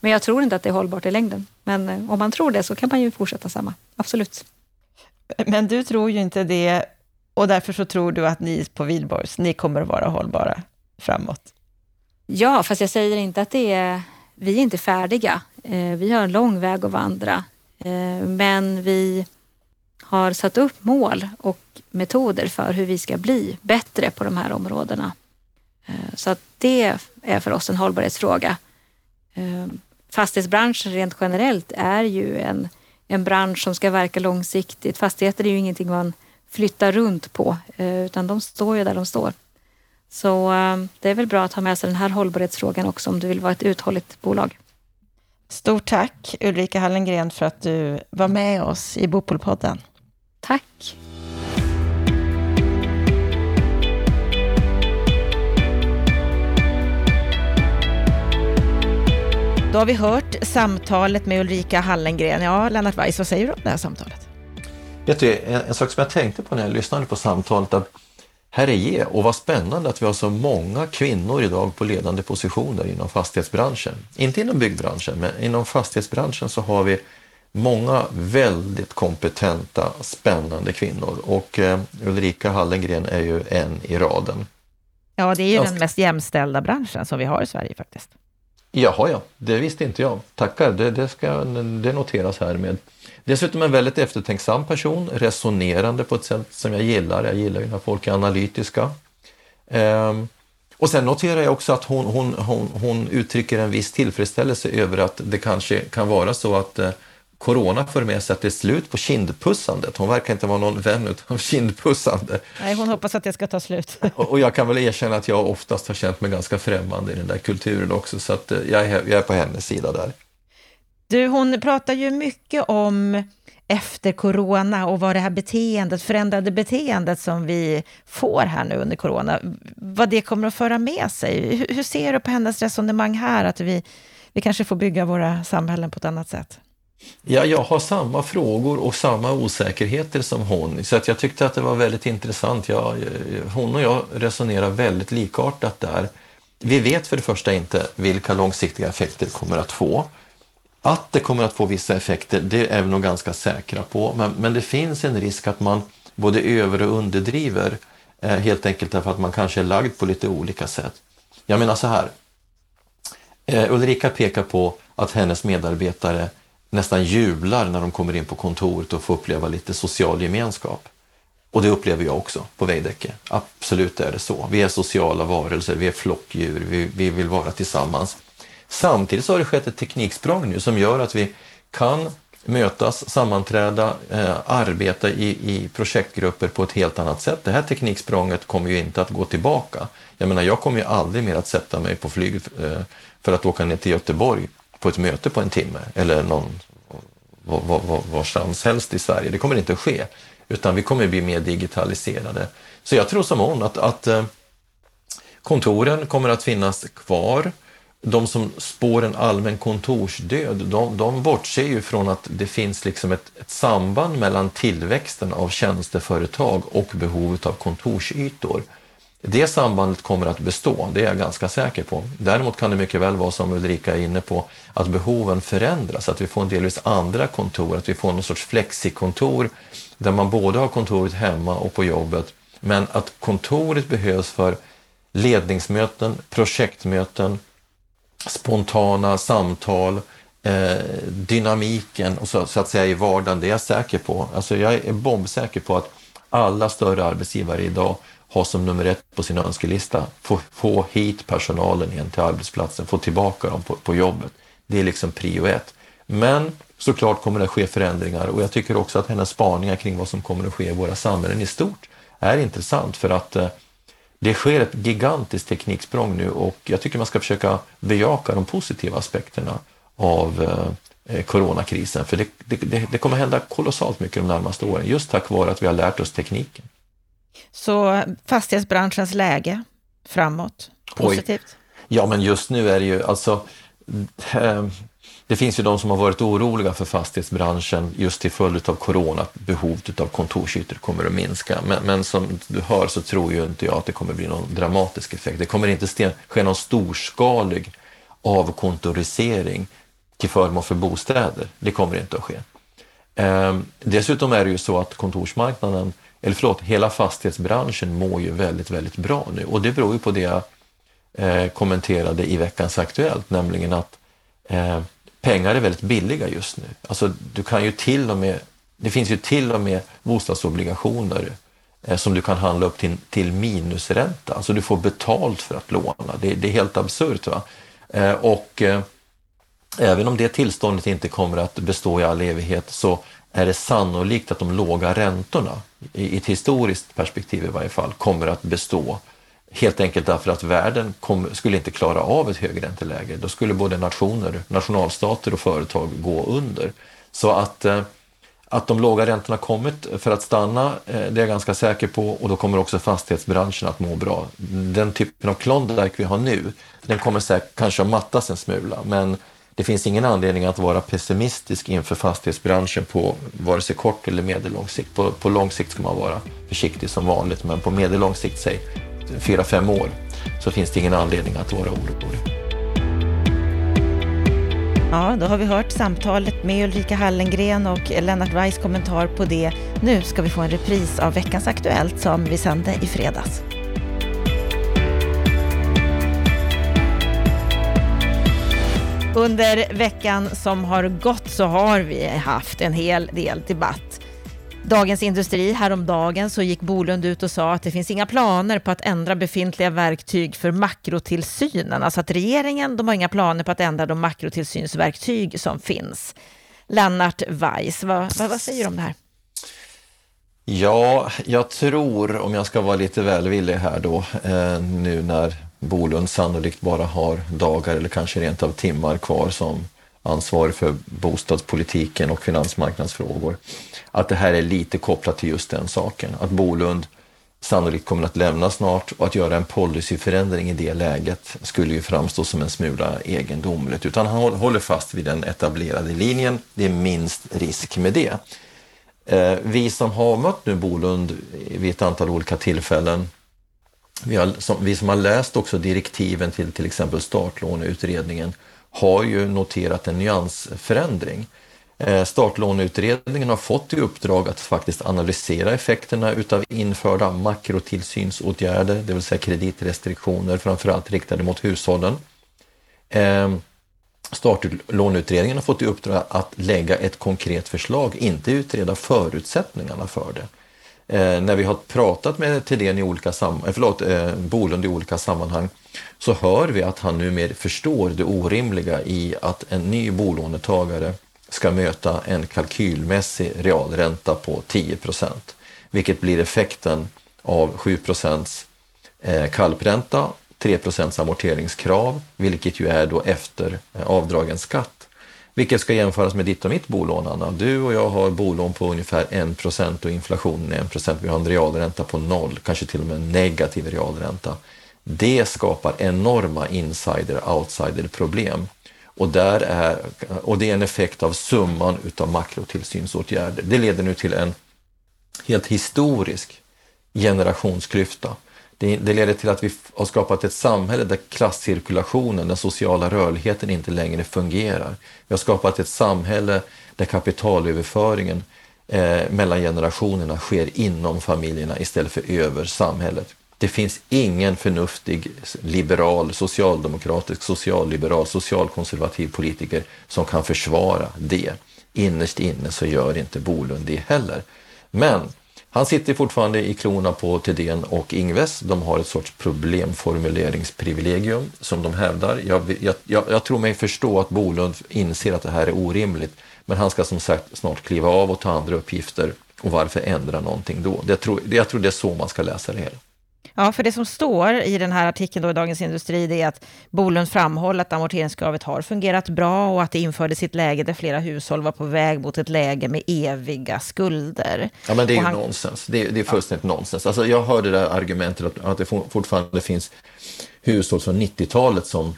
Men jag tror inte att det är hållbart i längden. Men eh, om man tror det så kan man ju fortsätta samma. Absolut. Men du tror ju inte det och därför så tror du att ni på Wihlborgs, ni kommer att vara hållbara framåt? Ja, fast jag säger inte att det är... Vi är inte färdiga. Eh, vi har en lång väg att vandra. Eh, men vi har satt upp mål och metoder för hur vi ska bli bättre på de här områdena. Så att det är för oss en hållbarhetsfråga. Fastighetsbranschen rent generellt är ju en, en bransch som ska verka långsiktigt. Fastigheter är ju ingenting man flyttar runt på, eh, utan de står ju där de står. Så eh, det är väl bra att ha med sig den här hållbarhetsfrågan också om du vill vara ett uthålligt bolag. Stort tack Ulrika Hallengren för att du var med oss i Bopolpodden. Tack. Då har vi hört samtalet med Ulrika Hallengren. Ja, Lennart Weiss, vad säger du om det här samtalet? Vet du, en, en sak som jag tänkte på när jag lyssnade på samtalet, att herre ge, och vad spännande att vi har så många kvinnor idag på ledande positioner inom fastighetsbranschen. Inte inom byggbranschen, men inom fastighetsbranschen så har vi många väldigt kompetenta, spännande kvinnor och eh, Ulrika Hallengren är ju en i raden. Ja, det är ju ja. den mest jämställda branschen som vi har i Sverige faktiskt. Jaha, ja, det visste inte jag. Tackar, det, det ska det noteras härmed. Dessutom en väldigt eftertänksam person, resonerande på ett sätt som jag gillar. Jag gillar ju när folk är analytiska. Ehm, och sen noterar jag också att hon, hon, hon, hon uttrycker en viss tillfredsställelse över att det kanske kan vara så att eh, corona för med sig att det är slut på kindpussandet. Hon verkar inte vara någon vän av kindpussande. Nej, hon hoppas att det ska ta slut. och jag kan väl erkänna att jag oftast har känt mig ganska främmande i den där kulturen också, så att eh, jag är, jag är på hennes sida där. Du, hon pratar ju mycket om efter corona och vad det här beteendet, förändrade beteendet som vi får här nu under corona, vad det kommer att föra med sig. Hur, hur ser du på hennes resonemang här, att vi, vi kanske får bygga våra samhällen på ett annat sätt? Ja, jag har samma frågor och samma osäkerheter som hon, så att jag tyckte att det var väldigt intressant. Jag, hon och jag resonerar väldigt likartat där. Vi vet för det första inte vilka långsiktiga effekter det kommer att få. Att det kommer att få vissa effekter, det är vi nog ganska säkra på, men, men det finns en risk att man både över och underdriver, eh, helt enkelt därför att man kanske är lagd på lite olika sätt. Jag menar så här, eh, Ulrika pekar på att hennes medarbetare nästan jublar när de kommer in på kontoret och får uppleva lite social gemenskap. Och det upplever jag också på Veidekke. Absolut är det så. Vi är sociala varelser, vi är flockdjur, vi, vi vill vara tillsammans. Samtidigt så har det skett ett tekniksprång nu som gör att vi kan mötas, sammanträda, eh, arbeta i, i projektgrupper på ett helt annat sätt. Det här tekniksprånget kommer ju inte att gå tillbaka. Jag menar, jag kommer ju aldrig mer att sätta mig på flyg eh, för att åka ner till Göteborg på ett möte på en timme eller någon var, varstans helst i Sverige. Det kommer inte att ske, utan vi kommer bli mer digitaliserade. Så jag tror som hon att, att eh, kontoren kommer att finnas kvar de som spår en allmän kontorsdöd, de, de bortser ju från att det finns liksom ett, ett samband mellan tillväxten av tjänsteföretag och behovet av kontorsytor. Det sambandet kommer att bestå, det är jag ganska säker på. Däremot kan det mycket väl vara som Ulrika är inne på, att behoven förändras, att vi får en delvis andra kontor, att vi får någon sorts flexikontor där man både har kontoret hemma och på jobbet, men att kontoret behövs för ledningsmöten, projektmöten, spontana samtal, eh, dynamiken och så, så, att säga i vardagen, det är jag säker på. Alltså jag är bombsäker på att alla större arbetsgivare idag ha som nummer ett på sin önskelista, få, få hit personalen igen till arbetsplatsen, få tillbaka dem på, på jobbet. Det är liksom prio ett. Men såklart kommer det ske förändringar och jag tycker också att hennes spaningar kring vad som kommer att ske i våra samhällen i stort är intressant för att eh, det sker ett gigantiskt tekniksprång nu och jag tycker man ska försöka bejaka de positiva aspekterna av eh, eh, coronakrisen. För det, det, det kommer hända kolossalt mycket de närmaste åren just tack vare att vi har lärt oss tekniken. Så fastighetsbranschens läge framåt, positivt? Oj. Ja, men just nu är det ju alltså eh, det finns ju de som har varit oroliga för fastighetsbranschen just till följd av corona, behovet av kontorsytor kommer att minska. Men, men, som du hör så tror ju inte jag att det kommer bli någon dramatisk effekt. Det kommer inte ske någon storskalig avkontorisering till förmån för bostäder. Det kommer inte att ske. Ehm, dessutom är det ju så att kontorsmarknaden, eller förlåt, hela fastighetsbranschen mår ju väldigt, väldigt bra nu och det beror ju på det jag eh, kommenterade i veckans Aktuellt, nämligen att eh, pengar är väldigt billiga just nu. Alltså, du kan ju till och med, det finns ju till och med bostadsobligationer eh, som du kan handla upp till, till minusränta. Alltså du får betalt för att låna. Det, det är helt absurt. Va? Eh, och eh, även om det tillståndet inte kommer att bestå i all evighet så är det sannolikt att de låga räntorna, i, ett historiskt perspektiv i varje fall, kommer att bestå Helt enkelt därför att världen kom, skulle inte klara av ett högränteläge. Då skulle både nationer, nationalstater och företag gå under. Så att, eh, att de låga räntorna kommit för att stanna, eh, det är jag ganska säker på och då kommer också fastighetsbranschen att må bra. Den typen av Klondike vi har nu, den kommer säkert kanske att mattas en smula, men det finns ingen anledning att vara pessimistisk inför fastighetsbranschen på vare sig kort eller medellång sikt. På, på lång sikt ska man vara försiktig som vanligt, men på medellång sikt, säg fyra, fem år, så finns det ingen anledning att vara orolig. Ja, då har vi hört samtalet med Ulrika Hallengren och Lennart Weiss kommentar på det. Nu ska vi få en repris av veckans Aktuellt som vi sände i fredags. Under veckan som har gått så har vi haft en hel del debatt Dagens Industri häromdagen så gick Bolund ut och sa att det finns inga planer på att ändra befintliga verktyg för makrotillsynen. Alltså att regeringen de har inga planer på att ändra de makrotillsynsverktyg som finns. Lennart Weiss, vad, vad, vad säger du om det här? Ja, jag tror, om jag ska vara lite välvillig här då, eh, nu när Bolund sannolikt bara har dagar eller kanske rent av timmar kvar som ansvarig för bostadspolitiken och finansmarknadsfrågor, att det här är lite kopplat till just den saken. Att Bolund sannolikt kommer att lämna snart och att göra en policyförändring i det läget skulle ju framstå som en smula egendomligt. Utan han håller fast vid den etablerade linjen. Det är minst risk med det. Eh, vi som har mött nu Bolund vid ett antal olika tillfällen, vi, har, vi som har läst också direktiven till till exempel startlåneutredningen har ju noterat en nyansförändring. Eh, startlåneutredningen har fått i uppdrag att faktiskt analysera effekterna utav införda makrotillsynsåtgärder, det vill säga kreditrestriktioner, framförallt riktade mot hushållen. Eh, startlåneutredningen har fått i uppdrag att lägga ett konkret förslag, inte utreda förutsättningarna för det. Eh, när vi har pratat med Thedéen i olika sammanhang, eh, förlåt, eh, Bolund i olika sammanhang så hör vi att han numera förstår det orimliga i att en ny bolånetagare ska möta en kalkylmässig realränta på 10 procent. vilket blir effekten av 7 eh, kalpränta, 3 procents amorteringskrav, vilket ju är då efter eh, avdragen skatt. Vilket ska jämföras med ditt och mitt bolån, Anna. Du och jag har bolån på ungefär 1 och inflationen är 1% Vi har en realränta på noll, kanske till och med en negativ realränta. Det skapar enorma insider-outsider-problem. Och, där är, och det är en effekt av summan utav makrotillsynsåtgärder. Det leder nu till en helt historisk generationsklyfta. Det, det leder till att vi har skapat ett samhälle där klasscirkulationen, den sociala rörligheten inte längre fungerar. Vi har skapat ett samhälle där kapitalöverföringen eh, mellan generationerna sker inom familjerna istället för över samhället. Det finns ingen förnuftig liberal, socialdemokratisk, socialliberal, socialkonservativ politiker som kan försvara det. Innerst inne så gör inte Bolund det heller. Men han sitter fortfarande i klorna på Thedéen och Ingves. De har ett sorts problemformuleringsprivilegium som de hävdar. Jag, jag, jag, tror mig förstå att Bolund inser att det här är orimligt. Men han ska som sagt snart kliva av och ta andra uppgifter. Och varför ändra någonting då? Det tror, jag tror det är så man ska läsa det hela. Ja, för det som står i den här artikeln då i Dagens Industri, det är att Bolund framhåller att amorteringskravet har fungerat bra och att det infördes i ett läge där flera hushåll var på väg mot ett läge med eviga skulder. Ja, men det är ju han... nonsens. Det är, det är fullständigt ja. nonsens. Alltså, jag hörde det där argumentet att, att det fortfarande finns hushåll från 90-talet som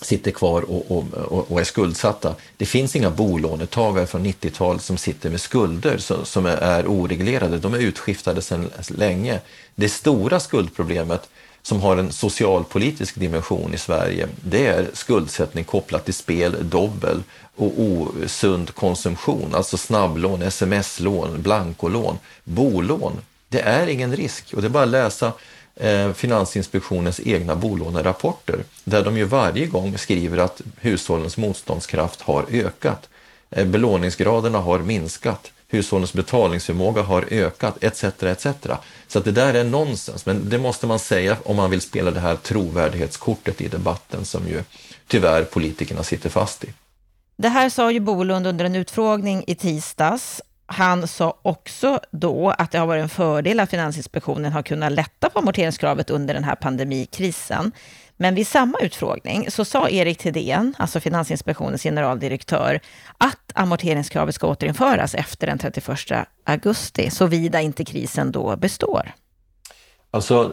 sitter kvar och, och, och, är skuldsatta. Det finns inga bolånetagare från 90-talet som sitter med skulder som, som är oreglerade. De är utskiftade sedan länge. Det stora skuldproblemet som har en socialpolitisk dimension i Sverige, det är skuldsättning kopplat till spel, dobbel och osund konsumtion, alltså snabblån, sms-lån, blankolån, bolån. Det är ingen risk och det är bara att läsa Eh, Finansinspektionens egna bolånerapporter där de ju varje gång skriver att hushållens motståndskraft har ökat. Eh, belåningsgraderna har minskat, hushållens betalningsförmåga har ökat etc. etc. Så att det där är nonsens, men det måste man säga om man vill spela det här trovärdighetskortet i debatten som ju tyvärr politikerna sitter fast i. Det här sa ju Bolund under en utfrågning i tisdags han sa också då att det har varit en fördel att Finansinspektionen har kunnat lätta på amorteringskravet under den här pandemikrisen. Men vid samma utfrågning så sa Erik Thedéen, alltså Finansinspektionens generaldirektör, att amorteringskravet ska återinföras efter den 31 augusti, såvida inte krisen då består. Alltså,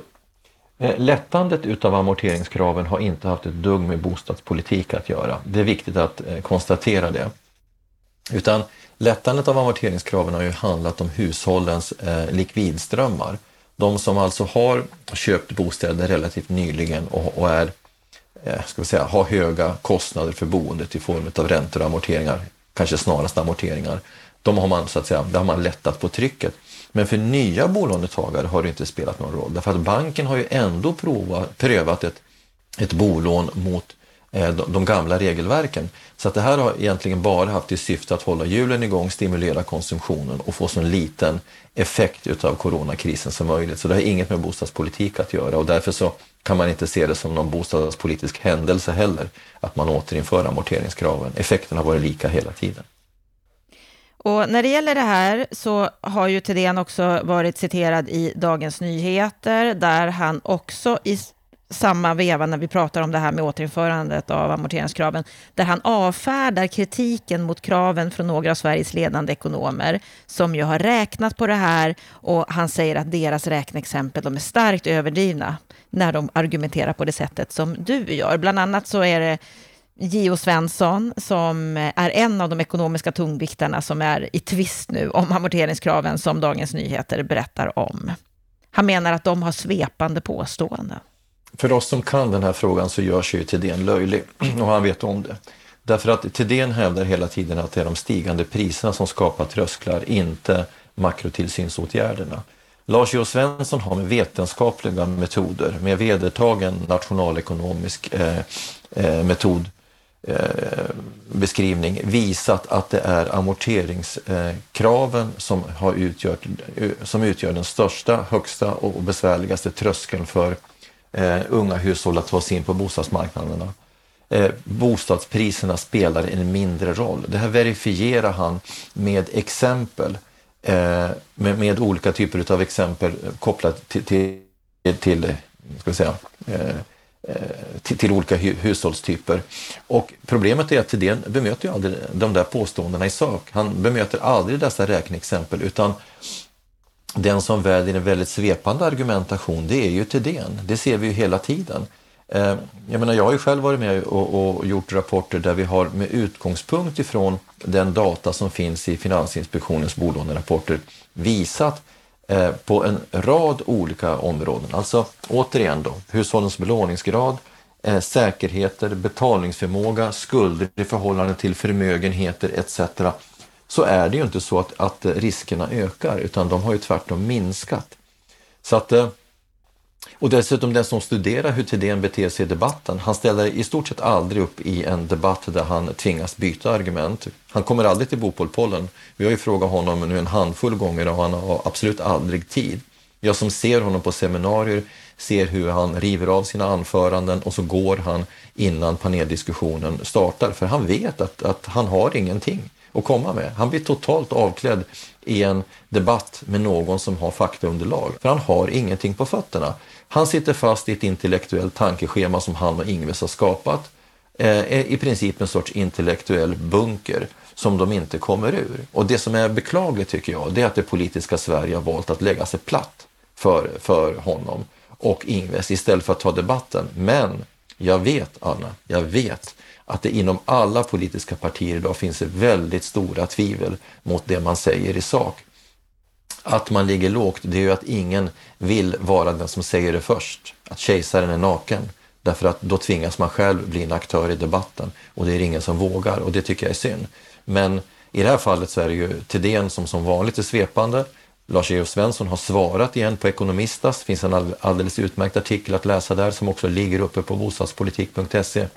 eh, lättandet utav amorteringskraven har inte haft ett dugg med bostadspolitik att göra. Det är viktigt att eh, konstatera det. Utan Lättandet av amorteringskraven har ju handlat om hushållens eh, likvidströmmar. De som alltså har köpt bostäder relativt nyligen och, och är, eh, ska vi säga, har höga kostnader för boendet i form av räntor och amorteringar, kanske snarast amorteringar. De har man, så att säga, där har man lättat på trycket. Men för nya bolånetagare har det inte spelat någon roll därför att banken har ju ändå provat, prövat ett, ett bolån mot Eh, de gamla regelverken. Så att det här har egentligen bara haft till syfte att hålla hjulen igång, stimulera konsumtionen och få så liten effekt utav coronakrisen som möjligt. Så det har inget med bostadspolitik att göra och därför så kan man inte se det som någon bostadspolitisk händelse heller att man återinför amorteringskraven. Effekten har varit lika hela tiden. Och när det gäller det här så har ju Thedéen också varit citerad i Dagens Nyheter, där han också i samma veva när vi pratar om det här med återinförandet av amorteringskraven, där han avfärdar kritiken mot kraven från några av Sveriges ledande ekonomer, som ju har räknat på det här och han säger att deras räkneexempel, de är starkt överdrivna när de argumenterar på det sättet som du gör. Bland annat så är det Gio Svensson, som är en av de ekonomiska tungviktarna som är i tvist nu om amorteringskraven som Dagens Nyheter berättar om. Han menar att de har svepande påståenden för oss som kan den här frågan så görs ju Thedéen löjlig och han vet om det. Därför att Thedéen hävdar hela tiden att det är de stigande priserna som skapar trösklar, inte makrotillsynsåtgärderna. Lars Jo Svensson har med vetenskapliga metoder, med vedertagen nationalekonomisk eh, eh, metodbeskrivning eh, visat att det är amorteringskraven eh, som, har utgjort, eh, som utgör den största, högsta och besvärligaste tröskeln för eh, unga hushåll att ta sig in på bostadsmarknaderna. Eh, bostadspriserna spelar en mindre roll. Det här verifierar han med exempel, eh, med, med, olika typer av exempel kopplat till, till, till eh, ska säga, eh, eh, till, till, olika hu hushållstyper. Och problemet är att Thedéen bemöter ju aldrig de där påståendena i sak. Han bemöter aldrig dessa räkneexempel utan den som väljer en väldigt svepande argumentation, det är ju Thedéen. Det ser vi ju hela tiden. Eh, jag menar, jag har ju själv varit med och, och, gjort rapporter där vi har med utgångspunkt ifrån den data som finns i Finansinspektionens bolånerapporter visat eh, på en rad olika områden. Alltså återigen då, hushållens belåningsgrad, eh, säkerheter, betalningsförmåga, skulder i förhållande till förmögenheter etc. Så är det ju inte så att, att riskerna ökar utan de har ju tvärtom minskat. Så att eh, och dessutom den som studerar hur Thedéen beter sig i debatten, han ställer i stort sett aldrig upp i en debatt där han tvingas byta argument. Han kommer aldrig till Bopolpollen. Vi har ju frågat honom nu en handfull gånger och han har absolut aldrig tid. Jag som ser honom på seminarier ser hur han river av sina anföranden och så går han innan paneldiskussionen startar, för han vet att, att han har ingenting att komma med. Han blir totalt avklädd i en debatt med någon som har faktaunderlag, för han har ingenting på fötterna. Han sitter fast i ett intellektuellt tankeschema som han och Ingves har skapat. Eh, I princip en sorts intellektuell bunker som de inte kommer ur. Och det som är beklagligt tycker jag, det är att det politiska Sverige har valt att lägga sig platt för, för honom och Ingves istället för att ta debatten. Men jag vet, Anna, jag vet att det inom alla politiska partier idag finns väldigt stora tvivel mot det man säger i sak att man ligger lågt, det är ju att ingen vill vara den som säger det först, att kejsaren är naken. Därför att då tvingas man själv bli en aktör i debatten och det är ingen som vågar och det tycker jag är synd. Men i det här fallet så är det ju Thedéen som som vanligt är svepande. Lars-Erik Svensson har svarat igen på Ekonomistas. Det finns en alldeles utmärkt artikel att läsa där som också ligger uppe på bostadspolitik.se.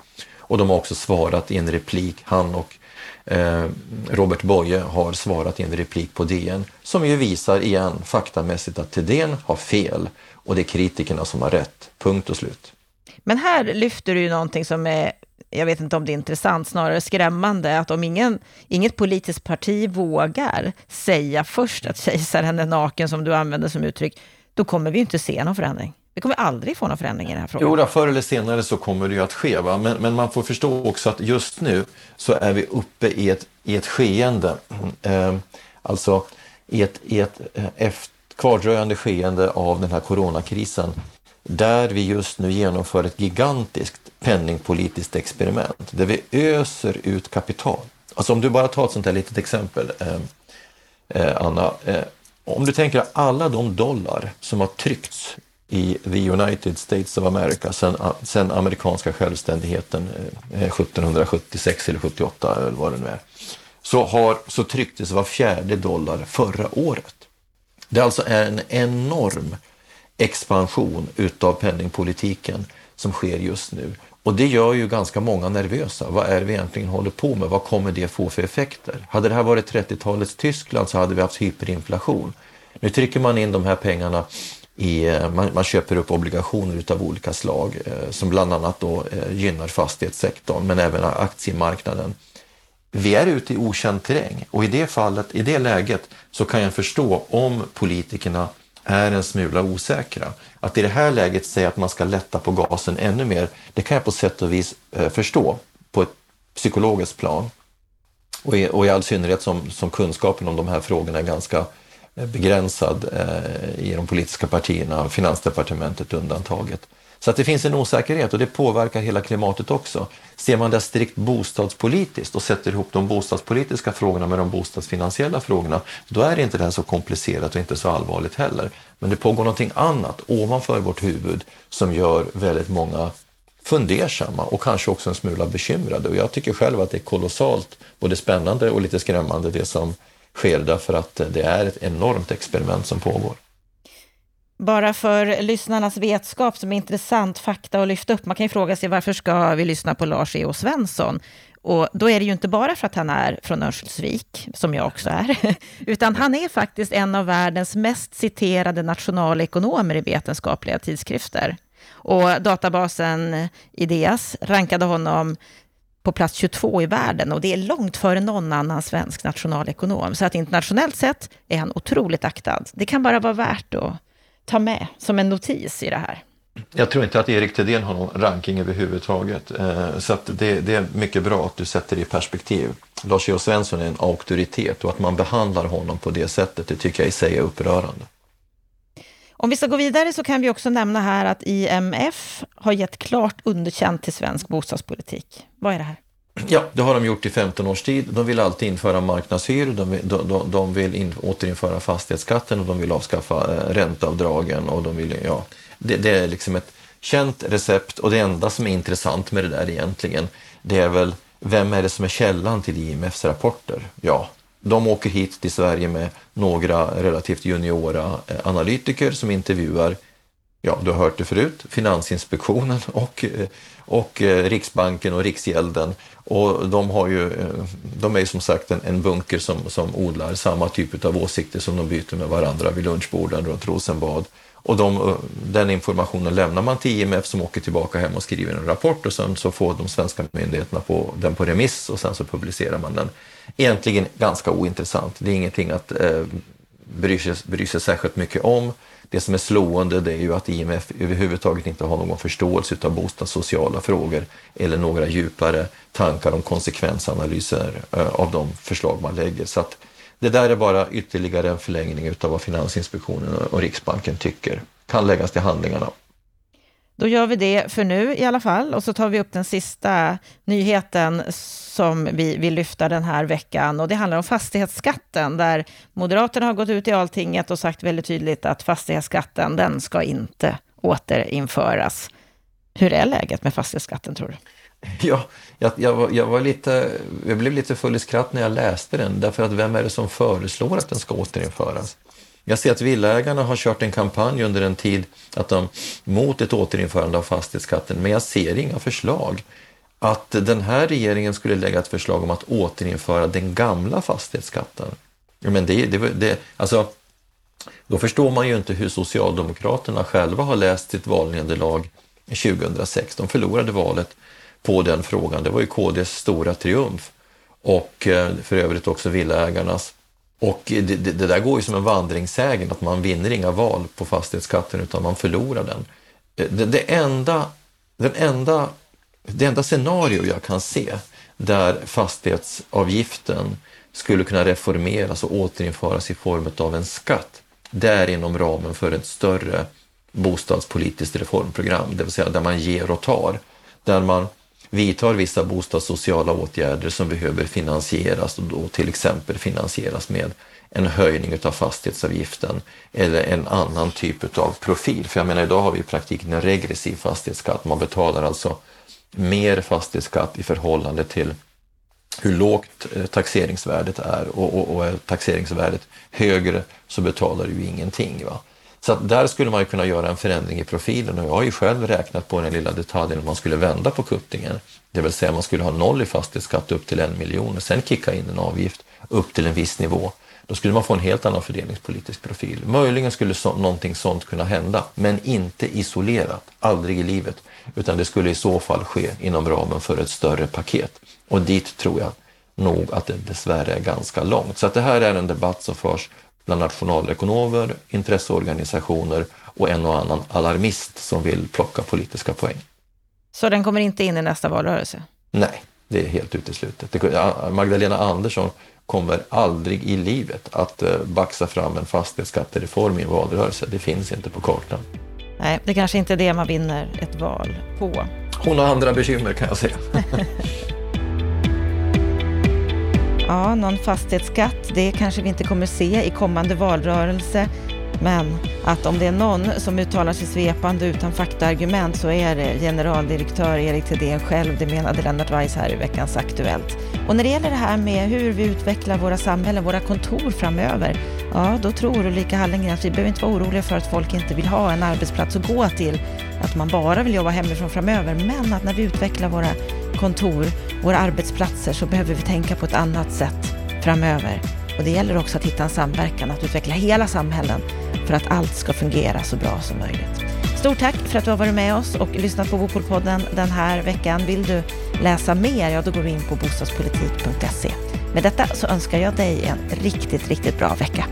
Och de har också svarat i en replik, han och Eh, Robert Boye har svarat i en replik på DN som ju visar igen faktamässigt att Thedéen har fel och det är kritikerna som har rätt. Punkt och slut. Men här lyfter du ju någonting som är, jag vet inte om det är intressant, snarare skrämmande, att om ingen, inget politiskt parti vågar säga först att kejsaren är naken, som du använder som uttryck, då kommer vi inte se någon förändring. Vi kommer aldrig få någon förändring i den här frågan. Jo, då, förr eller senare så kommer det ju att ske. Va? Men, men man får förstå också att just nu så är vi uppe i ett, i ett skeende, eh, alltså i ett, i ett eh, efter, kvardröjande skeende av den här coronakrisen där vi just nu genomför ett gigantiskt penningpolitiskt experiment där vi öser ut kapital. Alltså om du bara tar ett sånt här litet exempel, eh, eh, Anna. Eh, om du tänker alla de dollar som har tryckts i the United States of America sen, sen amerikanska självständigheten eh, 1776 eller 78 eller vad det nu är, så, har, så trycktes var fjärde dollar förra året. Det är alltså en enorm expansion utav penningpolitiken som sker just nu. Och det gör ju ganska många nervösa. Vad är det vi egentligen håller på med? Vad kommer det få för effekter? Hade det här varit 30-talets Tyskland så hade vi haft hyperinflation. Nu trycker man in de här pengarna i, eh, man, man, köper upp obligationer utav olika slag eh, som bland annat då, eh, gynnar fastighetssektorn men även aktiemarknaden. Vi är ute i okänd terräng och i det fallet, i det läget så kan jag förstå om politikerna är en smula osäkra. Att i det här läget säga att man ska lätta på gasen ännu mer, det kan jag på sätt och vis eh, förstå på ett psykologiskt plan. Och i, och i all synnerhet som, som kunskapen om de här frågorna är ganska Eh, begränsad eh, i de politiska partierna, Finansdepartementet undantaget. Så att det finns en osäkerhet och det påverkar hela klimatet också. Ser man det strikt bostadspolitiskt och sätter ihop de bostadspolitiska frågorna med de bostadsfinansiella frågorna, då är inte det här så komplicerat och inte så allvarligt heller. Men det pågår någonting annat ovanför vårt huvud som gör väldigt många fundersamma och kanske också en smula bekymrade. Och jag tycker själv att det är kolossalt både spännande och lite skrämmande det som sker därför att det är ett enormt experiment som pågår. Bara för lyssnarnas vetskap som är intressant fakta att lyfta upp. Man kan ju fråga sig varför ska vi lyssna på Lars E.O. Svensson? Och då är det ju inte bara för att han är från Örnsköldsvik, som jag också är, utan han är faktiskt en av världens mest citerade nationalekonomer i vetenskapliga tidskrifter. Och databasen Ideas rankade honom på plats 22 i världen och det är långt före någon annan svensk nationalekonom. Så att internationellt sett är han otroligt aktad. Det kan bara vara värt att ta med som en notis i det här. Jag tror inte att Erik Thedéen har någon ranking överhuvudtaget. Eh, så det, det, är mycket bra att du sätter det i perspektiv. Lars E.O. Svensson är en auktoritet och att man behandlar honom på det sättet, det tycker jag i sig är upprörande. Om vi ska gå vidare så kan vi också nämna här att IMF har gett klart underkänt till svensk bostadspolitik. Vad är det här? Ja, det har de gjort i 15 års tid. De vill alltid införa marknadshyror, de, de, de vill in, återinföra fastighetsskatten och de vill avskaffa eh, ränteavdragen. Och de vill, ja, det, det, är liksom ett känt recept och det enda som är intressant med det där egentligen, det är väl vem är det som är källan till IMFs rapporter? Ja, de åker hit till Sverige med några relativt juniora eh, analytiker som intervjuar, ja du har hört det förut, Finansinspektionen och, eh, och eh, Riksbanken och Riksgälden. Och de, har ju, de är ju som sagt en, en bunker som, som odlar samma typ av åsikter som de byter med varandra vid lunchborden runt Rosenbad. Och de, den informationen lämnar man till IMF som åker tillbaka hem och skriver en rapport och sen så får de svenska myndigheterna på, den på remiss och sen så publicerar man den. Egentligen ganska ointressant. Det är ingenting att eh, bry, sig, bry sig särskilt mycket om. Det som är slående det är ju att IMF överhuvudtaget inte har någon förståelse av bostadssociala frågor eller några djupare tankar om konsekvensanalyser eh, av de förslag man lägger. Så att det där är bara ytterligare en förlängning av vad Finansinspektionen och Riksbanken tycker. Kan läggas till handlingarna. Då gör vi det för nu i alla fall och så tar vi upp den sista nyheten som vi vill lyfta den här veckan och det handlar om fastighetsskatten där Moderaterna har gått ut i Alltinget och sagt väldigt tydligt att fastighetsskatten den ska inte återinföras. Hur är läget med fastighetsskatten tror du? Ja, jag, jag, var, jag, var lite, jag blev lite full i skratt när jag läste den, därför att vem är det som föreslår att den ska återinföras? Jag ser att Villaägarna har kört en kampanj under en tid att de, mot ett återinförande av fastighetsskatten, men jag ser inga förslag. Att den här regeringen skulle lägga ett förslag om att återinföra den gamla fastighetsskatten. Men det, det, det, alltså, då förstår man ju inte hur Socialdemokraterna själva har läst sitt valnederlag 2006. De förlorade valet på den frågan. Det var ju KDs stora triumf och eh, för övrigt också villaägarnas. Och det, det, det, där går ju som en vandringssägen att man vinner inga val på fastighetsskatten utan man förlorar den. Eh, det, det, enda, den enda, det enda scenario jag kan se där fastighetsavgiften skulle kunna reformeras och återinföras i form av en skatt, det är inom ramen för ett större bostadspolitiskt reformprogram, det vill säga där man ger och tar. Där man vidtar vissa bostadssociala åtgärder som behöver finansieras och då till exempel finansieras med en höjning av fastighetsavgiften eller en annan typ av profil. För jag menar idag har vi i praktiken en regressiv fastighetsskatt. Man betalar alltså mer fastighetsskatt i förhållande till hur lågt eh, taxeringsvärdet är och, och, och är taxeringsvärdet högre så betalar du ingenting. Va? Så att där skulle man ju kunna göra en förändring i profilen och jag har ju själv räknat på den lilla detaljen om man skulle vända på kuttingen. Det vill säga man skulle ha noll i fastighetsskatt upp till en miljon och sen kicka in en avgift upp till en viss nivå. Då skulle man få en helt annan fördelningspolitisk profil. Möjligen skulle så, någonting sånt kunna hända, men inte isolerat, aldrig i livet, utan det skulle i så fall ske inom ramen för ett större paket. Och dit tror jag nog att det dessvärre är ganska långt. Så att det här är en debatt som förs bland nationalekonomer, intresseorganisationer och en och annan alarmist som vill plocka politiska poäng. Så den kommer inte in i nästa valrörelse? Nej, det är helt uteslutet. Magdalena Andersson kommer aldrig i livet att eh, baxa fram en fastighetsskattereform i en valrörelse. Det finns inte på kartan. Nej, det kanske inte är det man vinner ett val på. Hon har andra bekymmer kan jag säga. Ja, någon fastighetsskatt, det kanske vi inte kommer se i kommande valrörelse. Men att om det är någon som uttalar sig svepande utan faktaargument så är det generaldirektör Erik Thedéen själv. Det menade Lennart Weiss här i veckans Aktuellt. Och när det gäller det här med hur vi utvecklar våra samhällen, våra kontor framöver, ja då tror Ulrika Hallengren att vi behöver inte vara oroliga för att folk inte vill ha en arbetsplats att gå till, att man bara vill jobba hemifrån framöver, men att när vi utvecklar våra kontor, våra arbetsplatser, så behöver vi tänka på ett annat sätt framöver. Och det gäller också att hitta en samverkan, att utveckla hela samhällen för att allt ska fungera så bra som möjligt. Stort tack för att du har varit med oss och lyssnat på Bopolpodden den här veckan. Vill du läsa mer, ja då går du in på bostadspolitik.se. Med detta så önskar jag dig en riktigt, riktigt bra vecka.